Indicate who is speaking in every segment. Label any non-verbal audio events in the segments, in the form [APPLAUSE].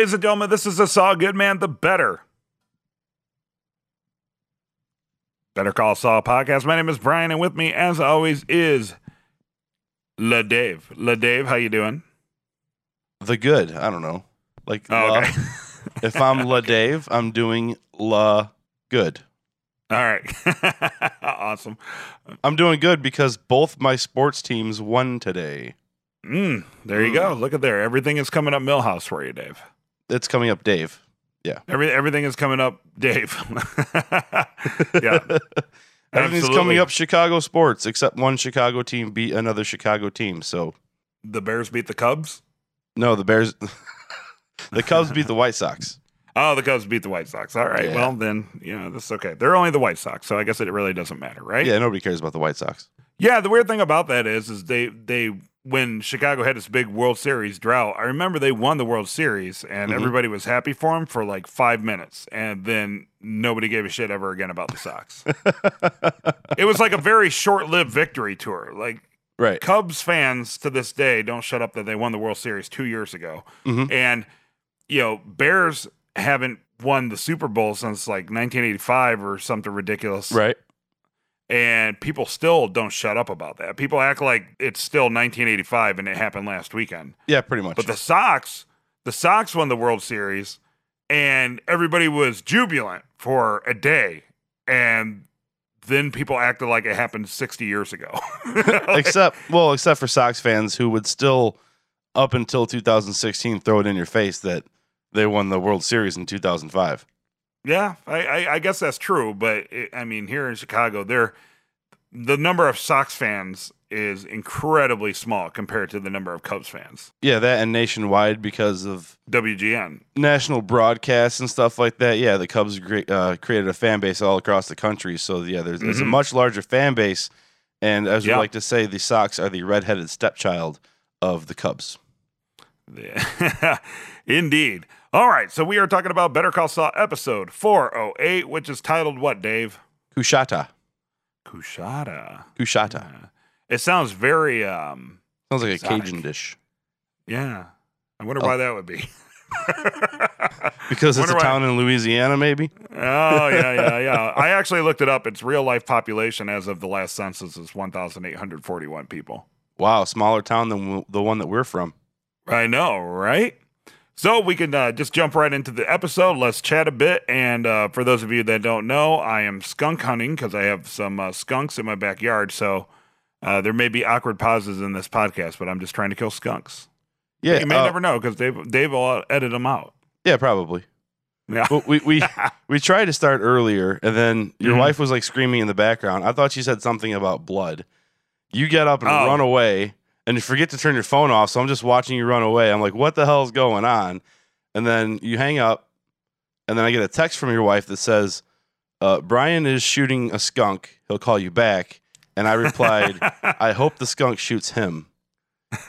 Speaker 1: Ladies and gentlemen, this is a Saul Goodman, the better. Better Call Saul podcast. My name is Brian, and with me, as always, is La Dave. La Dave, how you doing?
Speaker 2: The good. I don't know. Like,
Speaker 1: Oh,
Speaker 2: la-
Speaker 1: okay. [LAUGHS]
Speaker 2: if I'm La Dave, I'm doing La good.
Speaker 1: All right. [LAUGHS] awesome.
Speaker 2: I'm doing good because both my sports teams won today.
Speaker 1: Mm, there you go. Look at there. Everything is coming up Milhouse for you, Dave.
Speaker 2: It's coming up, Dave.
Speaker 1: Every, everything is coming up, Dave. [LAUGHS] yeah. [LAUGHS]
Speaker 2: Everything's
Speaker 1: Absolutely.
Speaker 2: coming up Chicago sports, except one Chicago team beat another Chicago team. So,
Speaker 1: The Bears beat the Cubs.
Speaker 2: no, the Bears, [LAUGHS] the Cubs beat the White Sox.
Speaker 1: Oh, the Cubs beat the White Sox. All right.
Speaker 2: Yeah.
Speaker 1: Well, then, you know, this is okay. They're only the White Sox, so I guess it really doesn't matter, right?
Speaker 2: Yeah, nobody cares about the White Sox.
Speaker 1: Yeah, the weird thing about that is, is they they when Chicago had this big World Series drought, I remember they won the World Series and
Speaker 2: Mhm.
Speaker 1: everybody was happy for them for like five minutes, and then nobody gave a shit ever again about the Sox. [LAUGHS] it was like a very short-lived victory tour. Like
Speaker 2: Right.
Speaker 1: Cubs fans to this day don't shut up that they won the World Series two years ago,
Speaker 2: Mhm.
Speaker 1: and you know Bears haven't won the Super Bowl since like 1985 or something ridiculous
Speaker 2: Right.
Speaker 1: and people still don't shut up about that. People act like it's still 1985 and it happened last weekend.
Speaker 2: Yeah, pretty much.
Speaker 1: But the Sox, the Sox won the World Series, and everybody was jubilant for a day, and then people acted like it happened 60 years ago. [LAUGHS]
Speaker 2: except, well, except for Sox fans who would still, up until 2016, throw it in your face that they won the World Series in 2005.
Speaker 1: yeah, I, I, I guess that's true. But it, I mean, here in Chicago, there the number of Sox fans is incredibly small compared to the number of Cubs fans.
Speaker 2: Yeah, that and nationwide because of
Speaker 1: WGN.
Speaker 2: national broadcasts and stuff like that. Yeah, the Cubs uh, created a fan base all across the country. So yeah, there's, there's a
Speaker 1: Mhm.
Speaker 2: much larger fan base, and as
Speaker 1: Yeah.
Speaker 2: we like to say, the Sox are the redheaded stepchild of the Cubs.
Speaker 1: Yeah. [LAUGHS] Indeed. All right. So we are talking about Better Call Saul episode 408, which is titled what, Dave?
Speaker 2: Coushatta,
Speaker 1: Coushatta.
Speaker 2: Coushatta.
Speaker 1: Uh, it sounds very, um,
Speaker 2: Sounds like a Cajun dish
Speaker 1: yeah. I wonder
Speaker 2: Oh.
Speaker 1: why that would be. [LAUGHS]
Speaker 2: because it's a town in Louisiana, maybe.
Speaker 1: Oh, yeah, [LAUGHS] yeah, yeah. I actually looked it up. Its real life population as of the last census is 1,841 people.
Speaker 2: Wow, smaller town than w- the one that we're from.
Speaker 1: I know, right? So we can uh, just jump right into the episode. Let's chat a bit. And uh, for those of you that don't know, I am skunk hunting because I have some uh, skunks in my backyard. So uh, there may be awkward pauses in this podcast, but I'm just trying to kill skunks.
Speaker 2: Yeah,
Speaker 1: you may
Speaker 2: uh,
Speaker 1: never know because Dave, Dave will edit them out.
Speaker 2: yeah, probably.
Speaker 1: Yeah.
Speaker 2: We we [LAUGHS] we tried to start earlier, and then your
Speaker 1: Mhm.
Speaker 2: wife was like screaming in the background. I thought she said something about blood. You get up and
Speaker 1: Oh.
Speaker 2: run away, and you forget to turn your phone off. So I'm just watching you run away. I'm like, what the hell's going on? And then you hang up, and then I get a text from your wife that says, uh, "Brian is shooting a skunk. He'll call you back." And I replied, [LAUGHS] "I hope the skunk shoots him,"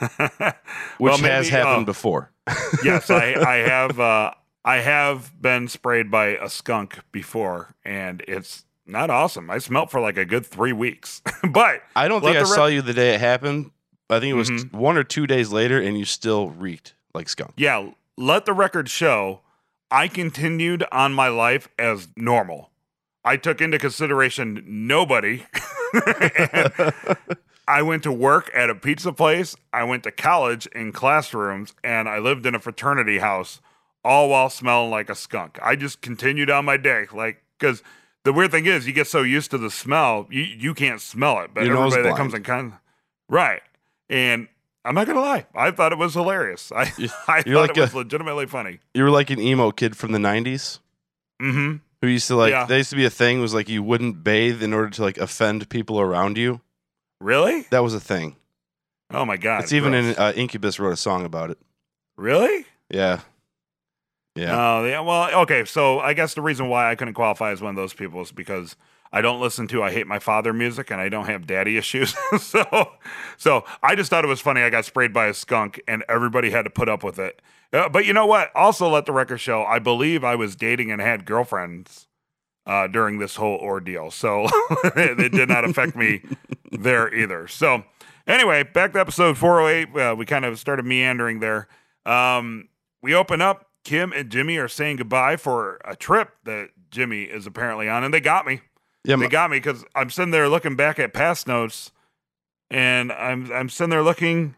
Speaker 2: which
Speaker 1: Well,
Speaker 2: has happened
Speaker 1: uh,
Speaker 2: before. [LAUGHS]
Speaker 1: yes, I, I have. Uh, I have been sprayed by a skunk before, and it's not awesome. I smelt for like a good three weeks, [LAUGHS] but
Speaker 2: I don't think I saw you the day it happened. I think it was
Speaker 1: Mhm.
Speaker 2: one or two days later, and you still reeked like skunk.
Speaker 1: yeah, let the record show I continued on my life as normal. I took into consideration nobody. [LAUGHS] I went to work at a pizza place. I went to college in classrooms, and I lived in a fraternity house, all while smelling like a skunk. I just continued on my day, like because the weird thing is, you get so used to the smell, you you can't smell it. But
Speaker 2: Your
Speaker 1: everybody that comes in con, right? And I'm not gonna lie, I thought it was hilarious. I [LAUGHS] I thought
Speaker 2: like
Speaker 1: it was
Speaker 2: a-
Speaker 1: legitimately funny.
Speaker 2: you were like an emo kid from the '90s
Speaker 1: Mm-hmm.
Speaker 2: who used to like.
Speaker 1: Yeah.
Speaker 2: There used to be a thing was like you wouldn't bathe in order to like offend people around you.
Speaker 1: Really?
Speaker 2: That was a thing.
Speaker 1: Oh my god!
Speaker 2: it's even
Speaker 1: gross.
Speaker 2: in uh, Incubus wrote a song about it.
Speaker 1: really.
Speaker 2: Yeah, yeah.
Speaker 1: Oh, yeah. Well, okay. So I guess the reason why I couldn't qualify as one of those people is because I don't listen to I hate my father music and I don't have daddy issues. [LAUGHS] so, so I just thought it was funny. I got sprayed by a skunk and everybody had to put up with it. Uh, but you know what? Also, let the record show. I believe I was dating and had girlfriends uh, during this whole ordeal, so [LAUGHS] it did not affect me there either. So, anyway, back to episode 408. Uh, we kind of started meandering there. Um, we open up Kim and Jimmy are saying goodbye for a trip that Jimmy is apparently on, and they got me.
Speaker 2: Yeah,
Speaker 1: They got me because I'm sitting there looking back at past notes, and I'm I'm sitting there looking.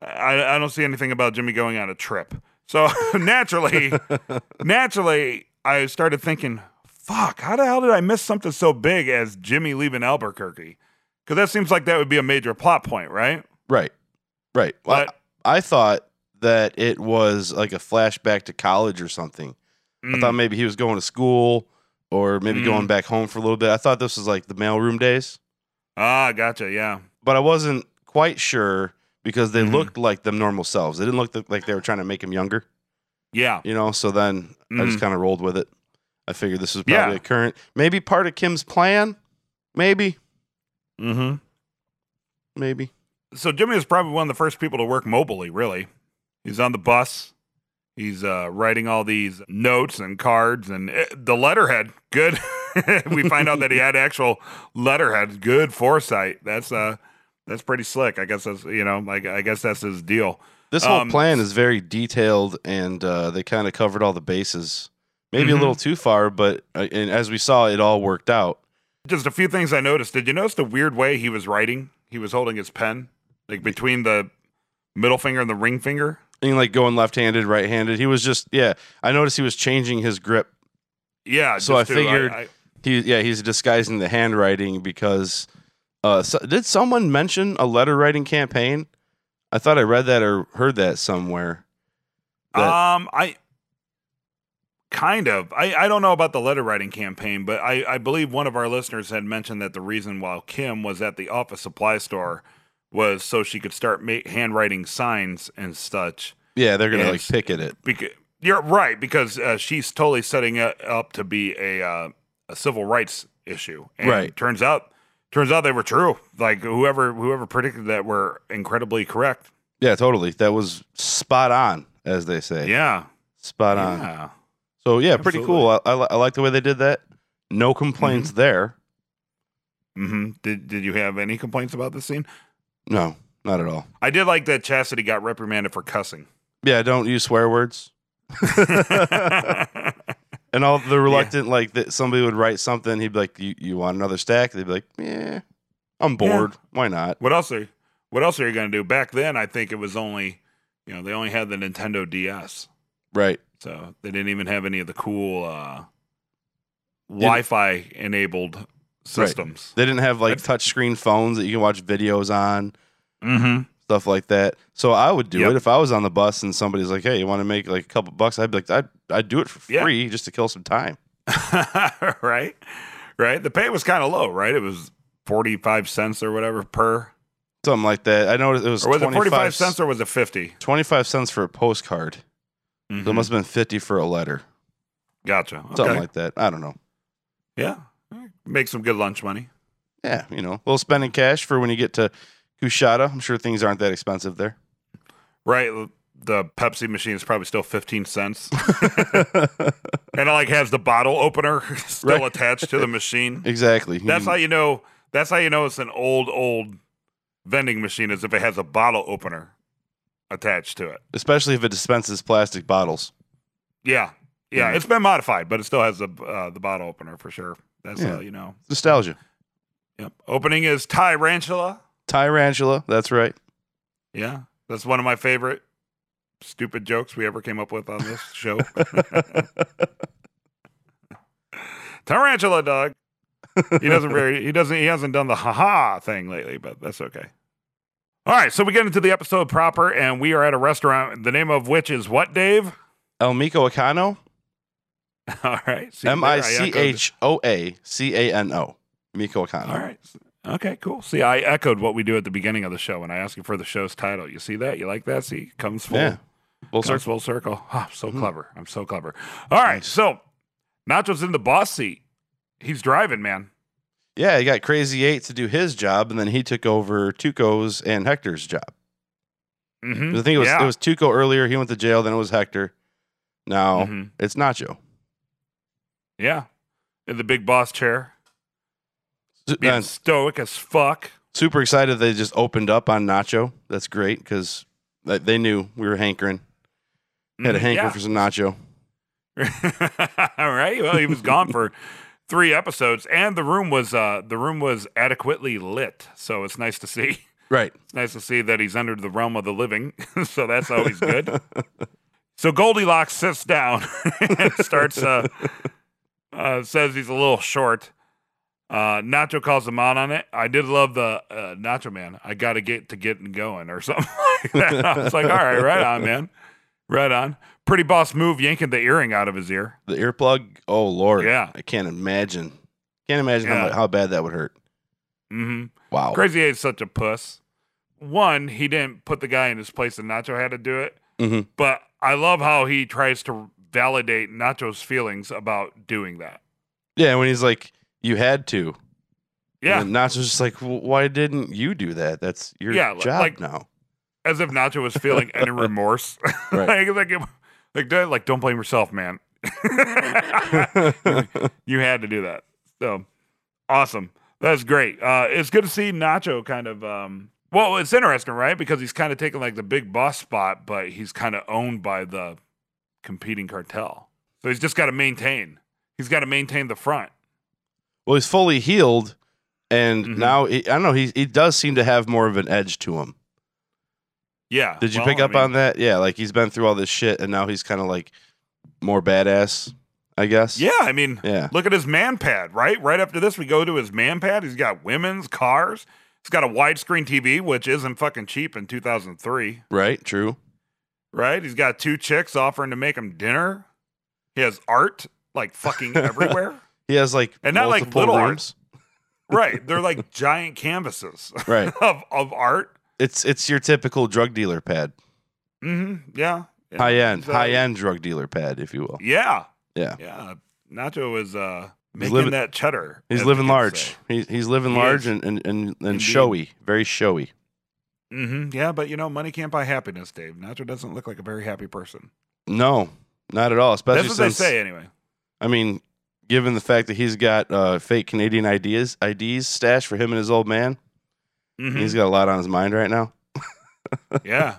Speaker 1: I I don't see anything about Jimmy going on a trip. So [LAUGHS] naturally, [LAUGHS] naturally, I started thinking, "Fuck! How the hell did I miss something so big as Jimmy leaving Albuquerque?" Because that seems like that would be a major plot point, right?
Speaker 2: right, right. Well, I, I thought that it was like a flashback to college or something. I
Speaker 1: mm,
Speaker 2: thought maybe he was going to school or maybe
Speaker 1: Mm.
Speaker 2: going back home for a little bit. I thought this was like the mailroom days,
Speaker 1: ah, gotcha. Yeah,
Speaker 2: but I wasn't quite sure because they
Speaker 1: Mhm.
Speaker 2: looked like them normal selves. They didn't look th- like they were trying to make him younger,
Speaker 1: yeah,
Speaker 2: you know. So then I just
Speaker 1: Mhm.
Speaker 2: kind of rolled with it. I figured this was
Speaker 1: Yeah.
Speaker 2: probably a current, maybe part of Kim's plan, maybe,
Speaker 1: mm-hmm.
Speaker 2: maybe.
Speaker 1: so Jimmy was probably one of the first people to work mobily, really. He's on the bus. He's uh, writing all these notes and cards and uh, the letterhead. Good. [LAUGHS] we find out that he had actual letterhead. Good foresight. That's uh, that's pretty slick. I guess that's you know, I, I guess that's his deal.
Speaker 2: This whole
Speaker 1: Um,
Speaker 2: plan is very detailed, and uh, they kind of covered all the bases. Maybe
Speaker 1: Mhm.
Speaker 2: a little too far, but uh, and as we saw, it all worked out.
Speaker 1: Just a few things I noticed. Did you notice the weird way he was writing? He was holding his pen like between the middle finger and the ring finger.
Speaker 2: And like going left-handed, right-handed. He was just yeah. I noticed he was changing his grip.
Speaker 1: Yeah.
Speaker 2: So I
Speaker 1: to-
Speaker 2: figured-
Speaker 1: I-
Speaker 2: He yeah, he's disguising the handwriting because. Uh, so, did someone mention a letter writing campaign? I thought I read that or heard that somewhere. That-
Speaker 1: Um, I kind of. I, I don't know about the letter writing campaign, but I, I believe one of our listeners had mentioned that the reason while Kim was at the office supply store was so she could start ma- handwriting signs and such.
Speaker 2: yeah, they're gonna like
Speaker 1: Yes.
Speaker 2: picket it.
Speaker 1: Because you're right, because uh, she's totally setting it up to be a uh, a civil rights issue. And
Speaker 2: Right.
Speaker 1: Turns out, turns out they were true. Like whoever whoever predicted that were incredibly correct.
Speaker 2: Yeah, totally. That was spot on, as they say.
Speaker 1: Yeah.
Speaker 2: spot on.
Speaker 1: Yeah.
Speaker 2: So yeah, pretty cool. I, I, I like the way they did that. No complaints there.
Speaker 1: hmm Did Did you have any complaints about this scene?
Speaker 2: No, not at all.
Speaker 1: I did like that Chastity got reprimanded for cussing.
Speaker 2: Yeah, don't use swear words. [LAUGHS] And all the reluctant, like that somebody would write something, he'd be like, "You you want another stack?" They'd be like, "Yeah, I'm bored. Why not?"
Speaker 1: what else are What else are you going to do? Back then, I think it was only, you know, they only had the Nintendo DS,
Speaker 2: Right.
Speaker 1: so they didn't even have any of the cool uh, Wi-Fi enabled systems.
Speaker 2: They didn't have like
Speaker 1: That's-
Speaker 2: touch screen phones that you can watch videos on,
Speaker 1: Mm-hmm.
Speaker 2: stuff like that. So I would do
Speaker 1: Yep.
Speaker 2: it if I was on the bus and somebody's like, "Hey, you want to make like a couple bucks?" I'd be like, "I'd I'd do it for
Speaker 1: Yeah.
Speaker 2: free just to kill some time." [LAUGHS]
Speaker 1: right, right. The pay was kind of low, right? It was forty five cents or whatever per,
Speaker 2: Something like that. I noticed it was,
Speaker 1: or was it forty five cents or was it fifty?
Speaker 2: 25 cents for a postcard. So it
Speaker 1: Mhm.
Speaker 2: must have been 50 for a letter.
Speaker 1: Gotcha. Okay.
Speaker 2: Something like that. I don't know.
Speaker 1: yeah, make some good lunch money.
Speaker 2: Yeah, you know, a little spending cash for when you get to Coushatta. I'm sure things aren't that expensive there.
Speaker 1: Right. The Pepsi machine is probably still 15 cents. [LAUGHS] and it like has the bottle opener [LAUGHS] still
Speaker 2: Right.
Speaker 1: attached to the machine.
Speaker 2: exactly.
Speaker 1: That's how you know that's how you know it's an old, old vending machine is if it has a bottle opener attached to it.
Speaker 2: Especially if it dispenses plastic bottles.
Speaker 1: Yeah. Yeah.
Speaker 2: Yeah.
Speaker 1: It's been modified, but it still has the uh, the bottle opener for sure. That's
Speaker 2: Yeah.
Speaker 1: uh, you know.
Speaker 2: Nostalgia.
Speaker 1: Yep. Opening is Tyrantula.
Speaker 2: Tyrantula. That's right.
Speaker 1: Yeah. That's one of my favorite stupid jokes we ever came up with on this [LAUGHS] show. Tarantula dog. He doesn't very he doesn't he hasn't done the haha thing lately, but that's okay. All right, so we get into the episode proper, and we are at a restaurant. The name of which is what, Dave?
Speaker 2: El Michoacano. [LAUGHS]
Speaker 1: All right,
Speaker 2: M I C H O A C A N O. Michoacano.
Speaker 1: All right, okay, cool. See, I echoed what we do at the beginning of the show when I ask you for the show's title. You see that? You like that? See, comes full.
Speaker 2: Yeah. Full
Speaker 1: Comes
Speaker 2: circle.
Speaker 1: full circle. Ah, so
Speaker 2: Mhm.
Speaker 1: clever. I'm so clever. All right,
Speaker 2: Nice.
Speaker 1: so Nacho's in the boss seat. He's driving, man.
Speaker 2: Yeah, he got Crazy Eight to do his job, and then he took over Tuco's and Hector's job.
Speaker 1: Mm-hmm.
Speaker 2: I think it was
Speaker 1: yeah.
Speaker 2: it was Tuco earlier. He went to jail. Then it was Hector. Now
Speaker 1: Mhm.
Speaker 2: it's Nacho.
Speaker 1: Yeah. In the big boss chair. Being
Speaker 2: and
Speaker 1: stoic as fuck.
Speaker 2: super excited they just opened up on Nacho. That's great because they knew we were hankering. Had a
Speaker 1: Mhm,
Speaker 2: hankering
Speaker 1: yeah.
Speaker 2: for some Nacho. [LAUGHS]
Speaker 1: All right. Well, he was gone for [LAUGHS] three episodes, and the room was uh, the room was adequately lit, so it's nice to see.
Speaker 2: Right.
Speaker 1: It's nice to see that he's entered the realm of the living, [LAUGHS] so that's always good. so Goldilocks sits down and starts uh, uh, says he's a little short. Uh, Nacho calls him out on it. I did love the uh, Nacho man. I got to get to getting going or [LAUGHS] something like that. I was like, all right, right on, man, right on. Pretty boss move, yanking the earring out of his ear.
Speaker 2: The earplug. Oh Lord.
Speaker 1: Yeah.
Speaker 2: I can't imagine. Can't imagine how,
Speaker 1: Yeah.
Speaker 2: mu- how bad that would hurt.
Speaker 1: hmm
Speaker 2: Wow.
Speaker 1: Crazy Eight's such a puss. One, he didn't put the guy in his place, and Nacho had to do it.
Speaker 2: hmm
Speaker 1: But I love how he tries to validate Nacho's feelings about doing that.
Speaker 2: Yeah. When he's like, "You had to."
Speaker 1: Yeah,
Speaker 2: And Nacho's just like, well, "Why didn't you do that? That's your
Speaker 1: Yeah,
Speaker 2: job
Speaker 1: like-
Speaker 2: now."
Speaker 1: as if Nacho was feeling any [LAUGHS] remorse. [LAUGHS] Like, like, like, don't- like, don't blame yourself, man. [LAUGHS] you had to do that. So awesome. That's great. Uh, it's good to see Nacho kind of. Um, well, it's interesting, right? Because he's kind of taking like the big boss spot, but he's kind of owned by the competing cartel. So he's just got to maintain. He's got to maintain the front.
Speaker 2: well, he's fully healed, and
Speaker 1: Mhm.
Speaker 2: now he, I don't know. He he does seem to have more of an edge to him.
Speaker 1: Yeah.
Speaker 2: Did you
Speaker 1: well,
Speaker 2: pick
Speaker 1: I
Speaker 2: up
Speaker 1: mean,
Speaker 2: on that? Yeah, like he's been through all this shit, and now he's kind of like more badass, I guess.
Speaker 1: Yeah, I mean,
Speaker 2: Yeah.
Speaker 1: Look at his man pad, right? Right after this, we go to his man pad. He's got women's cars. He's got a widescreen TV, which isn't fucking cheap in 2003,
Speaker 2: Right. True.
Speaker 1: Right? He's got two chicks offering to make him dinner. He has art like fucking [LAUGHS] everywhere.
Speaker 2: He has like
Speaker 1: And not, like, little art.
Speaker 2: rooms. [LAUGHS]
Speaker 1: right. They're like giant canvases [LAUGHS]
Speaker 2: Right.
Speaker 1: of, of art.
Speaker 2: It's it's your typical drug dealer pad,
Speaker 1: Mm-hmm. Yeah. Yeah.
Speaker 2: high end,
Speaker 1: So-
Speaker 2: high end drug dealer pad, if you will.
Speaker 1: Yeah.
Speaker 2: Yeah.
Speaker 1: Yeah. Nacho is uh, making
Speaker 2: living-
Speaker 1: that cheddar.
Speaker 2: He's living large. He's he's living
Speaker 1: He
Speaker 2: large
Speaker 1: is.
Speaker 2: and and and, and showy, very showy.
Speaker 1: Hmm Yeah, but you know, money can't buy happiness, Dave. Nacho doesn't look like a very happy person.
Speaker 2: No, not at all. Especially
Speaker 1: That's what
Speaker 2: since
Speaker 1: they say, anyway.
Speaker 2: I mean, given the fact that he's got uh, fake Canadian ideas IDs stashed for him and his old man,
Speaker 1: Mhm.
Speaker 2: he's got a lot on his mind right now. [LAUGHS]
Speaker 1: yeah.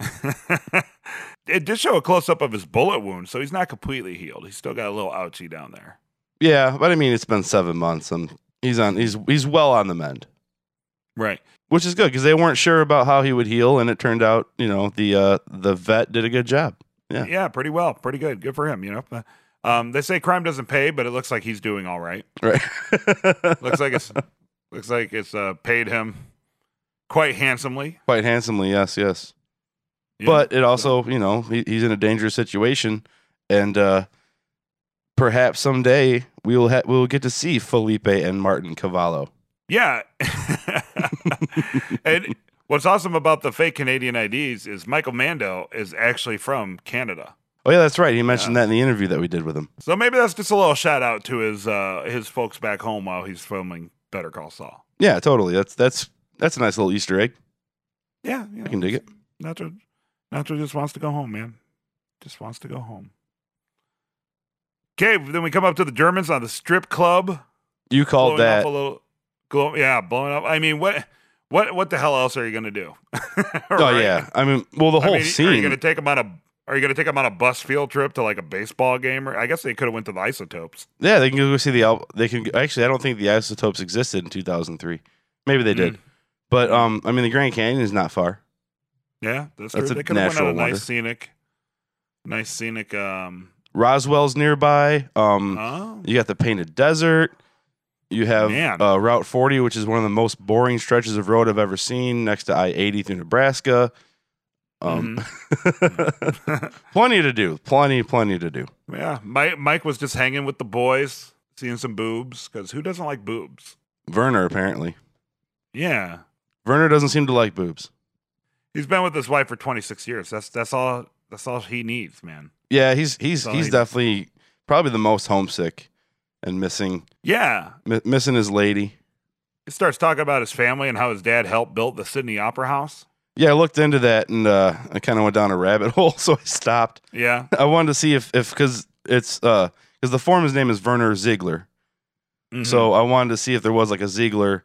Speaker 1: [LAUGHS] it did show a close up of his bullet wound, so he's not completely healed. He's still got a little ouchie down there.
Speaker 2: Yeah, but I mean, it's been seven months, and he's on. He's he's well on the mend,
Speaker 1: Right.
Speaker 2: which is good because they weren't sure about how he would heal, and it turned out, you know, the uh, the vet did a good job. Yeah.
Speaker 1: Yeah, pretty well. Pretty good. Good for him, you know. Um, they say crime doesn't pay, but it looks like he's doing all right.
Speaker 2: Right. [LAUGHS]
Speaker 1: Looks like it's looks like it's uh, paid him quite handsomely.
Speaker 2: Quite handsomely, yes, yes.
Speaker 1: Yeah.
Speaker 2: But it also, you know, he, he's in a dangerous situation, and uh, perhaps someday we will ha- we will get to see Felipe and Martin Cavallo.
Speaker 1: Yeah. [LAUGHS] [LAUGHS] and what's awesome about the fake Canadian IDs is Michael Mando is actually from Canada.
Speaker 2: Oh yeah, that's right. He mentioned that in the interview that we did with him.
Speaker 1: So maybe that's just a little shout out to his uh, his folks back home while he's filming Better Call Saul.
Speaker 2: Yeah, totally. That's that's that's a nice little Easter egg.
Speaker 1: Yeah, you
Speaker 2: I can dig it.
Speaker 1: Nacho, Nacho just wants to go home, man. Just wants to go home. Okay, then we come up to the Germans on the strip club.
Speaker 2: You called
Speaker 1: blowing
Speaker 2: that.
Speaker 1: up a little. Glow, yeah, blowing up. I mean, what, what, what the hell else are you gonna do? [LAUGHS]
Speaker 2: Oh yeah. I mean, well, the
Speaker 1: I
Speaker 2: whole
Speaker 1: scene. Are you gonna take them on a? Are you gonna take them on a bus field trip to like a baseball game? Or I guess they could have went to the Isotopes.
Speaker 2: yeah, they can go see the album. They can actually. I don't think the Isotopes existed in 2003. Maybe they
Speaker 1: Mm.
Speaker 2: did. But um, I mean, the Grand Canyon is not far.
Speaker 1: Yeah, that's,
Speaker 2: That's
Speaker 1: true.
Speaker 2: a
Speaker 1: They could have went on a
Speaker 2: wonder.
Speaker 1: nice scenic, nice scenic. Um,
Speaker 2: Roswell's nearby. Um,
Speaker 1: oh,
Speaker 2: You got the Painted Desert. You have uh, Route 40, which is one of the most boring stretches of road I've ever seen, next to I 80 through Nebraska. Um,
Speaker 1: Mm-hmm. [LAUGHS]
Speaker 2: plenty to do. Plenty, plenty to do.
Speaker 1: yeah. Mike, Mike was just hanging with the boys, seeing some boobs. Because who doesn't like boobs?
Speaker 2: Werner, apparently.
Speaker 1: Yeah,
Speaker 2: Werner doesn't seem to like boobs.
Speaker 1: he's been with his wife for 26 years. That's that's all. That's all he needs, man.
Speaker 2: Yeah, he's he's he's
Speaker 1: he-
Speaker 2: definitely probably the most homesick and missing
Speaker 1: Yeah,
Speaker 2: mi- missing his lady.
Speaker 1: he starts talking about his family and how his dad helped build the Sydney Opera House.
Speaker 2: Yeah, I looked into that and uh, I kind of went down a rabbit [LAUGHS] hole, so I stopped.
Speaker 1: Yeah,
Speaker 2: I wanted to see if if because it's uh because the foreman's name is Werner Ziegler.
Speaker 1: Mhm.
Speaker 2: So I wanted to see if there was like a Ziegler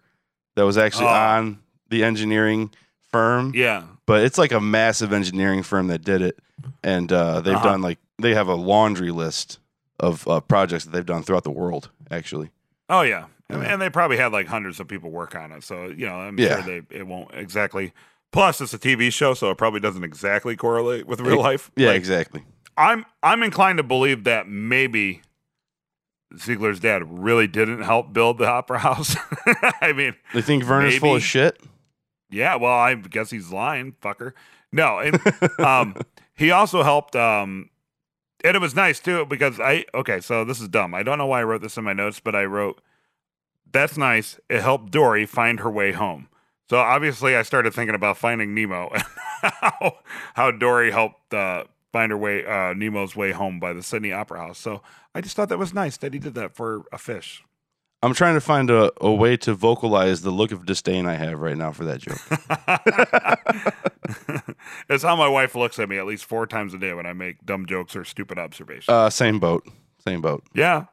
Speaker 2: that was actually
Speaker 1: Oh.
Speaker 2: on the engineering firm.
Speaker 1: yeah,
Speaker 2: But it's like a massive engineering firm that did it. And uh, they've
Speaker 1: Uh-huh.
Speaker 2: done like they have a laundry list of uh, projects that they've done throughout the world. Actually,
Speaker 1: Oh yeah. And,
Speaker 2: Yeah.
Speaker 1: and they probably had like hundreds of people work on it. So, you know, I'm
Speaker 2: Yeah.
Speaker 1: sure they it won't exactly plus it's a TV show, so it probably doesn't exactly correlate with real life.
Speaker 2: yeah,
Speaker 1: Like,
Speaker 2: exactly.
Speaker 1: I'm I'm inclined to believe that maybe Ziegler's dad really didn't help build the opera [LAUGHS] house. I mean,
Speaker 2: They think Verner's full of shit.
Speaker 1: yeah, well, I guess he's lying, fucker. No, and [LAUGHS] um, he also helped. Um, and it was nice too because I okay, so this is dumb. I don't know why I wrote this in my notes, but I wrote that's nice. It helped Dory find her way home. So obviously, I started thinking about finding Nemo [LAUGHS] and how how Dory helped uh, find her way uh, Nemo's way home by the Sydney Opera House. So I just thought that was nice that he did that for a fish.
Speaker 2: I'm trying to find a, a way to vocalize the look of disdain I have right now for that joke. [LAUGHS]
Speaker 1: it's how my wife looks at me at least four times a day when I make dumb jokes or stupid observations.
Speaker 2: Uh, same boat. Same boat.
Speaker 1: yeah.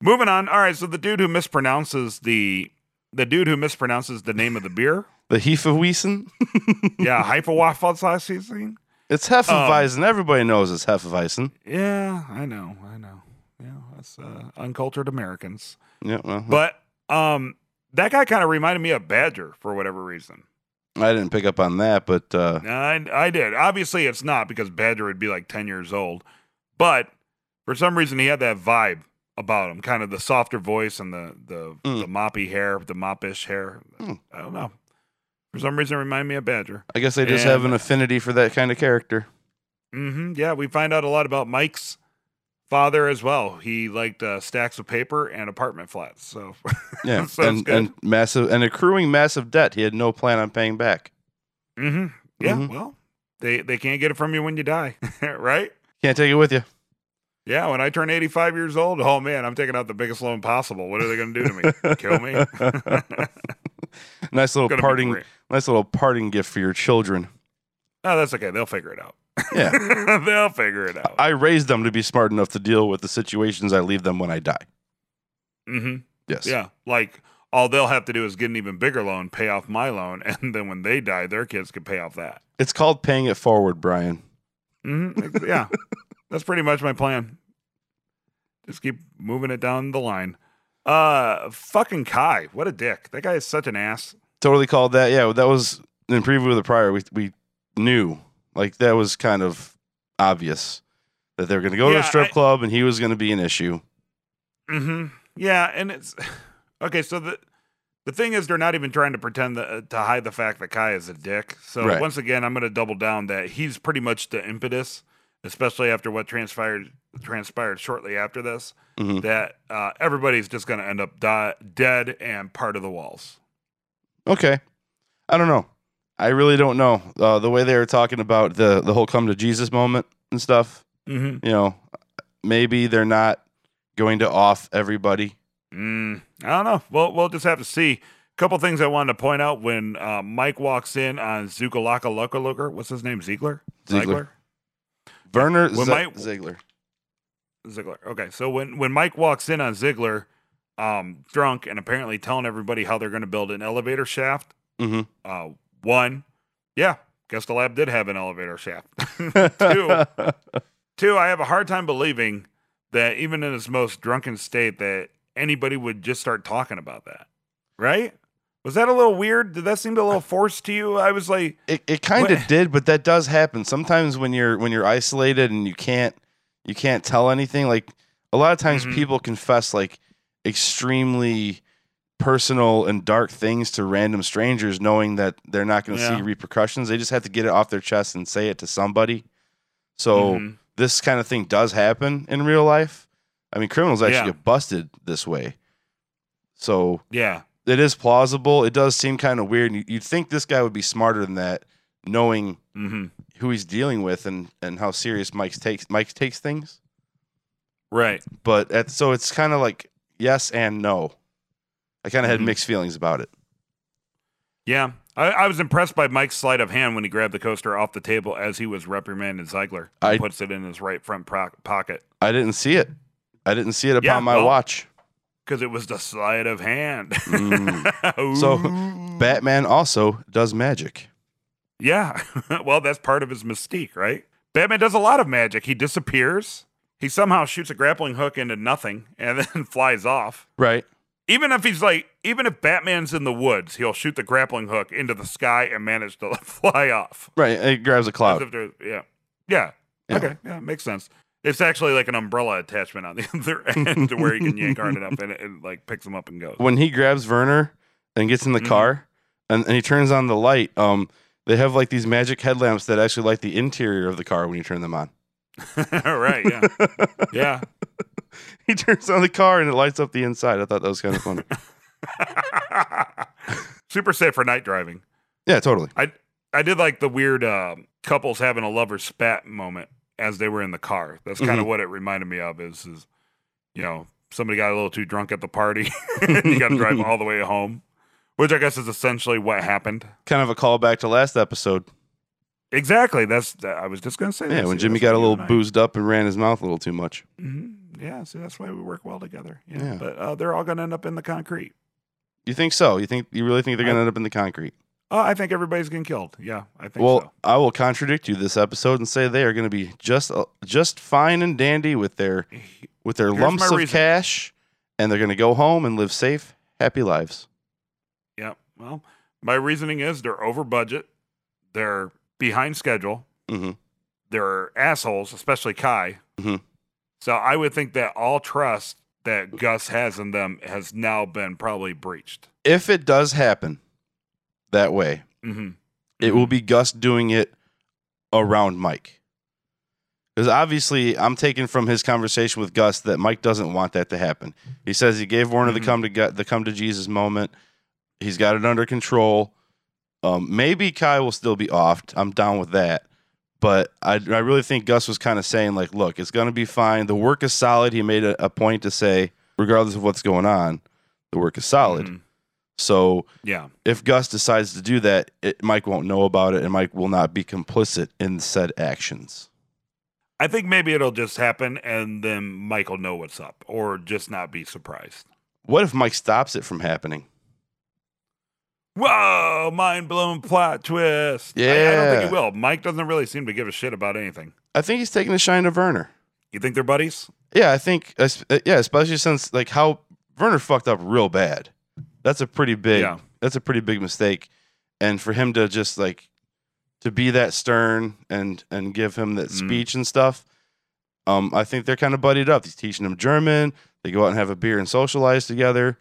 Speaker 1: Moving on. All right. So the dude who mispronounces the the dude who mispronounces the name of the beer. [LAUGHS]
Speaker 2: The Hefeweizen. [LAUGHS]
Speaker 1: Yeah, Hyperwaffelsauce.
Speaker 2: It's Hefeweizen. Everybody knows it's Hefeweizen.
Speaker 1: Yeah, I know. I know. Yeah, that's uh, uncultured Americans.
Speaker 2: Yeah, well,
Speaker 1: But um, that guy kind of reminded me of Badger for whatever reason.
Speaker 2: I didn't pick up on that, but uh,
Speaker 1: I, I did. Obviously, it's not because Badger would be like 10 years old. But for some reason, he had that vibe about him kind of the softer voice and the, the,
Speaker 2: Mm.
Speaker 1: the moppy hair, the moppish hair.
Speaker 2: Mm.
Speaker 1: I don't know. For some reason, remind me of Badger.
Speaker 2: I guess they just have an affinity for that kind of character.
Speaker 1: hmm Yeah, we find out a lot about Mike's father as well. He liked uh, stacks of paper and apartment flats. So, [LAUGHS]
Speaker 2: Yeah,
Speaker 1: Sounds
Speaker 2: and,
Speaker 1: good.
Speaker 2: and massive and accruing massive debt he had no plan on paying back.
Speaker 1: Mm-hmm. yeah,
Speaker 2: Mhm.
Speaker 1: well, they, they can't get it from you when you die, [LAUGHS] right?
Speaker 2: Can't take it with you.
Speaker 1: Yeah, when I turn 85 years old, oh man, I'm taking out the biggest loan possible. What are they going to do to me? Kill me? [LAUGHS]
Speaker 2: nice little parting, nice little parting gift for your children.
Speaker 1: Oh, that's okay. They'll figure it out.
Speaker 2: Yeah, [LAUGHS]
Speaker 1: They'll figure it out.
Speaker 2: I raised them to be smart enough to deal with the situations I leave them when I die.
Speaker 1: Mm-hmm.
Speaker 2: Yes.
Speaker 1: Yeah, like all they'll have to do is get an even bigger loan, pay off my loan, [LAUGHS] and then when they die, their kids can pay off that.
Speaker 2: It's called paying it forward, Brian.
Speaker 1: hmm Yeah, [LAUGHS] that's pretty much my plan. Just keep moving it down the line. Uh, fucking Kai, what a dick! That guy is such an ass.
Speaker 2: Totally called that. Yeah, that was in preview of the prior. We we knew like that was kind of obvious that they were going to go to a strip
Speaker 1: I-
Speaker 2: club and he was going to be an issue.
Speaker 1: hmm Yeah, and it's [SIGHS] okay. So the the thing is, they're not even trying to pretend that, to hide the fact that Kai is a dick. So
Speaker 2: Right.
Speaker 1: once again, I'm going to double down that he's pretty much the impetus, especially after what transpired transpired shortly after this.
Speaker 2: Mhm.
Speaker 1: That uh, everybody's just going to end up di- dead and part of the walls.
Speaker 2: Okay, I don't know. I really don't know. Uh, the way they were talking about the the whole come to Jesus moment and stuff.
Speaker 1: Mm-hmm.
Speaker 2: You know, maybe they're not going to off everybody.
Speaker 1: Mm, I don't know. Well, we'll just have to see. A couple things I wanted to point out when uh, Mike walks in on Zukalaka Loka Looker. What's his name? Ziegler.
Speaker 2: Ziegler. Werner Z-
Speaker 1: my-
Speaker 2: Ziegler.
Speaker 1: Ziggler. Okay, so when when Mike walks in on Ziegler, um, drunk and apparently telling everybody how they're going to build an elevator shaft.
Speaker 2: hmm
Speaker 1: Uh, one, yeah, guess the lab did have an elevator shaft. [LAUGHS] two, two, I have a hard time believing that even in his most drunken state that anybody would just start talking about that. Right? Was that a little weird? Did that seem a little forced to you? I was like,
Speaker 2: It it kind of did, but that does happen sometimes when you're when you're isolated and you can't you can't tell anything. Like a lot of times,
Speaker 1: Mhm.
Speaker 2: people confess like extremely personal and dark things to random strangers, knowing that they're not going to
Speaker 1: Yeah.
Speaker 2: see repercussions. They just have to get it off their chest and say it to somebody. So
Speaker 1: mhm.
Speaker 2: this kind of thing does happen in real life. I mean, criminals actually
Speaker 1: Yeah.
Speaker 2: get busted this way. So
Speaker 1: yeah,
Speaker 2: it is plausible. It does seem kind of weird. You- You'd think this guy would be smarter than that, knowing
Speaker 1: hmm
Speaker 2: who he's dealing with and, and how serious Mike takes Mike takes things.
Speaker 1: right.
Speaker 2: But at, so it's kind of like yes and no. I kind of had
Speaker 1: Mhm.
Speaker 2: mixed feelings about it.
Speaker 1: Yeah. I, I was impressed by Mike's sleight of hand when he grabbed the coaster off the table as he was reprimanding Ziegler. and
Speaker 2: I-
Speaker 1: puts it in his right front pro- pocket
Speaker 2: I didn't see it. I didn't see it upon
Speaker 1: Yeah,
Speaker 2: my
Speaker 1: well-
Speaker 2: watch.
Speaker 1: because it was the sleight of hand.
Speaker 2: Mm. [LAUGHS] So, Batman also does magic.
Speaker 1: yeah. [LAUGHS] well, that's part of his mystique, right? Batman does a lot of magic. He disappears. he somehow shoots a grappling hook into nothing and [LAUGHS] then flies off.
Speaker 2: Right.
Speaker 1: Even if he's like, even if Batman's in the woods, he'll shoot the grappling hook into the sky and manage to [LAUGHS] fly off.
Speaker 2: Right. It grabs a cloud.
Speaker 1: yeah. yeah.
Speaker 2: Yeah.
Speaker 1: Okay. Yeah, makes sense. It's actually like an umbrella attachment on the [LAUGHS] other end to where you can yank hard enough and it, it [LAUGHS] like picks him up and goes.
Speaker 2: When he grabs Werner and gets in the
Speaker 1: Mhm.
Speaker 2: car and, and he turns on the light, um, they have like these magic headlamps that actually light the interior of the car when you turn them on.
Speaker 1: right. Yeah. Yeah. [LAUGHS]
Speaker 2: he turns on the car and it lights up the inside. I thought that was kind of funny. [LAUGHS] [LAUGHS]
Speaker 1: Super safe for night driving.
Speaker 2: yeah, totally.
Speaker 1: I I did like the weird uh, couples having a lover spat moment as they were in the car. That's kind of
Speaker 2: Mhm.
Speaker 1: what it reminded me of. Is, is you know somebody got a little too drunk at the party, and you got to drive all the way home, which I guess is essentially what happened.
Speaker 2: Kind of a callback to last episode.
Speaker 1: Exactly. That's I was just gonna say.
Speaker 2: Yeah, when Jimmy got a little boozed up and ran his mouth a little too much.
Speaker 1: Mhm. Yeah, see, that's why we work well together. Yeah,
Speaker 2: Yeah.
Speaker 1: but uh, they're all gonna end up in the concrete.
Speaker 2: You think so? You think you really think they're going to end up in the concrete?
Speaker 1: Oh, I think everybody's getting killed. Yeah, I think
Speaker 2: Well,
Speaker 1: so.
Speaker 2: I will contradict you this episode and say they are going to be just uh, just fine and dandy with their with their
Speaker 1: Here's
Speaker 2: lumps of
Speaker 1: reason.
Speaker 2: cash, and they're going to go home and live safe, happy lives.
Speaker 1: Yeah. Well, my reasoning is they're over budget, they're behind schedule,
Speaker 2: hmm
Speaker 1: they're assholes, especially Kai.
Speaker 2: Mhm.
Speaker 1: So I would think that all trust that Gus has in them has now been probably breached.
Speaker 2: If it does happen that way,
Speaker 1: hmm
Speaker 2: it will be Gus doing it around Mike. Because obviously, I'm taking from his conversation with Gus that Mike doesn't want that to happen. He says he gave Warner the
Speaker 1: Mhm.
Speaker 2: come to the come to Jesus moment. He's got it under control. Um, maybe Kai will still be offed. I'm down with that. But I, I really think Gus was kind of saying like, look, it's gonna be fine. The work is solid. He made a, a point to say, regardless of what's going on, the work is solid.
Speaker 1: Mhm.
Speaker 2: So
Speaker 1: Yeah.
Speaker 2: if Gus decides to do that, it, Mike won't know about it, and Mike will not be complicit in said actions.
Speaker 1: I think maybe it'll just happen and then Mike will know what's up or just not be surprised.
Speaker 2: What if Mike stops it from happening?
Speaker 1: Whoa, mind blowing plot twist. I, I don't think he will. Mike doesn't really seem to give a shit about anything.
Speaker 2: I think he's taking the shine of Werner.
Speaker 1: You think they're buddies?
Speaker 2: Yeah, I think, uh, yeah, especially since like how Werner fucked up real bad. That's a pretty big.
Speaker 1: Yeah.
Speaker 2: That's a pretty big mistake, and for him to just like to be that stern and and give him that
Speaker 1: Mm.
Speaker 2: speech and stuff. Um, I think they're kind of buddied up. He's teaching him German. They go out and have a beer and socialize together.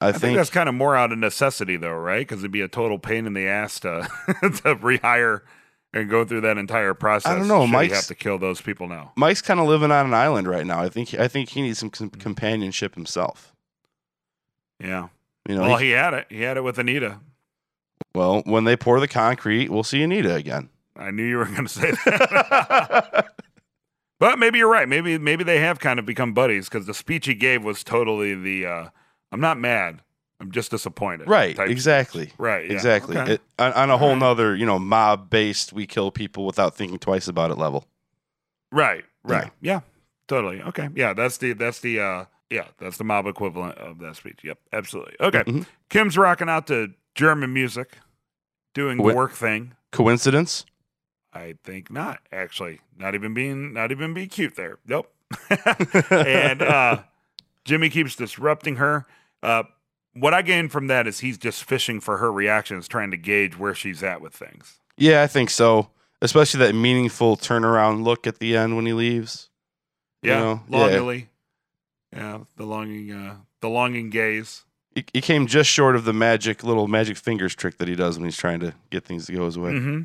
Speaker 2: I,
Speaker 1: I, think, that's kind of more out of necessity, though, right? Because it'd be a total pain in the ass to [LAUGHS] to rehire and go through that entire process.
Speaker 2: I don't know,
Speaker 1: he have to kill those people now.
Speaker 2: Mike's kind of living on an island right now. I think I think he needs some com- companionship himself.
Speaker 1: Yeah.
Speaker 2: You know,
Speaker 1: well,
Speaker 2: he-
Speaker 1: he had it. He had it with Anita.
Speaker 2: well, when they pour the concrete, we'll see Anita again.
Speaker 1: I knew you were going to say that. [LAUGHS] but maybe you're right. Maybe maybe they have kind of become buddies because the speech he gave was totally the. Uh, I'm not mad. I'm just disappointed.
Speaker 2: right, exactly.
Speaker 1: Right. yeah.
Speaker 2: exactly.
Speaker 1: Okay.
Speaker 2: It, on, on a whole
Speaker 1: Alright.
Speaker 2: nother, you know, mob-based, we kill people without thinking twice about it level.
Speaker 1: Right. Right. Yeah. Totally. Okay. Yeah. That's the that's the uh yeah that's the mob equivalent of that speech. Yep. Absolutely. Okay.
Speaker 2: Mhm.
Speaker 1: Kim's rocking out to German music, doing the work thing.
Speaker 2: Coincidence?
Speaker 1: I think not. Actually, not even being not even being cute there. Nope. [LAUGHS] [LAUGHS] and uh, Jimmy keeps disrupting her. Uh, what I gained from that is he's just fishing for her reactions, trying to gauge where she's at with things.
Speaker 2: Yeah, I think so. Especially that meaningful turnaround look at the end when he leaves. You
Speaker 1: Yeah,
Speaker 2: know, yeah.
Speaker 1: longingly. Yeah, the longing, uh, the longing gaze.
Speaker 2: He, he came just short of the magic little magic fingers trick that he does when he's trying to get things to go his way.
Speaker 1: hmm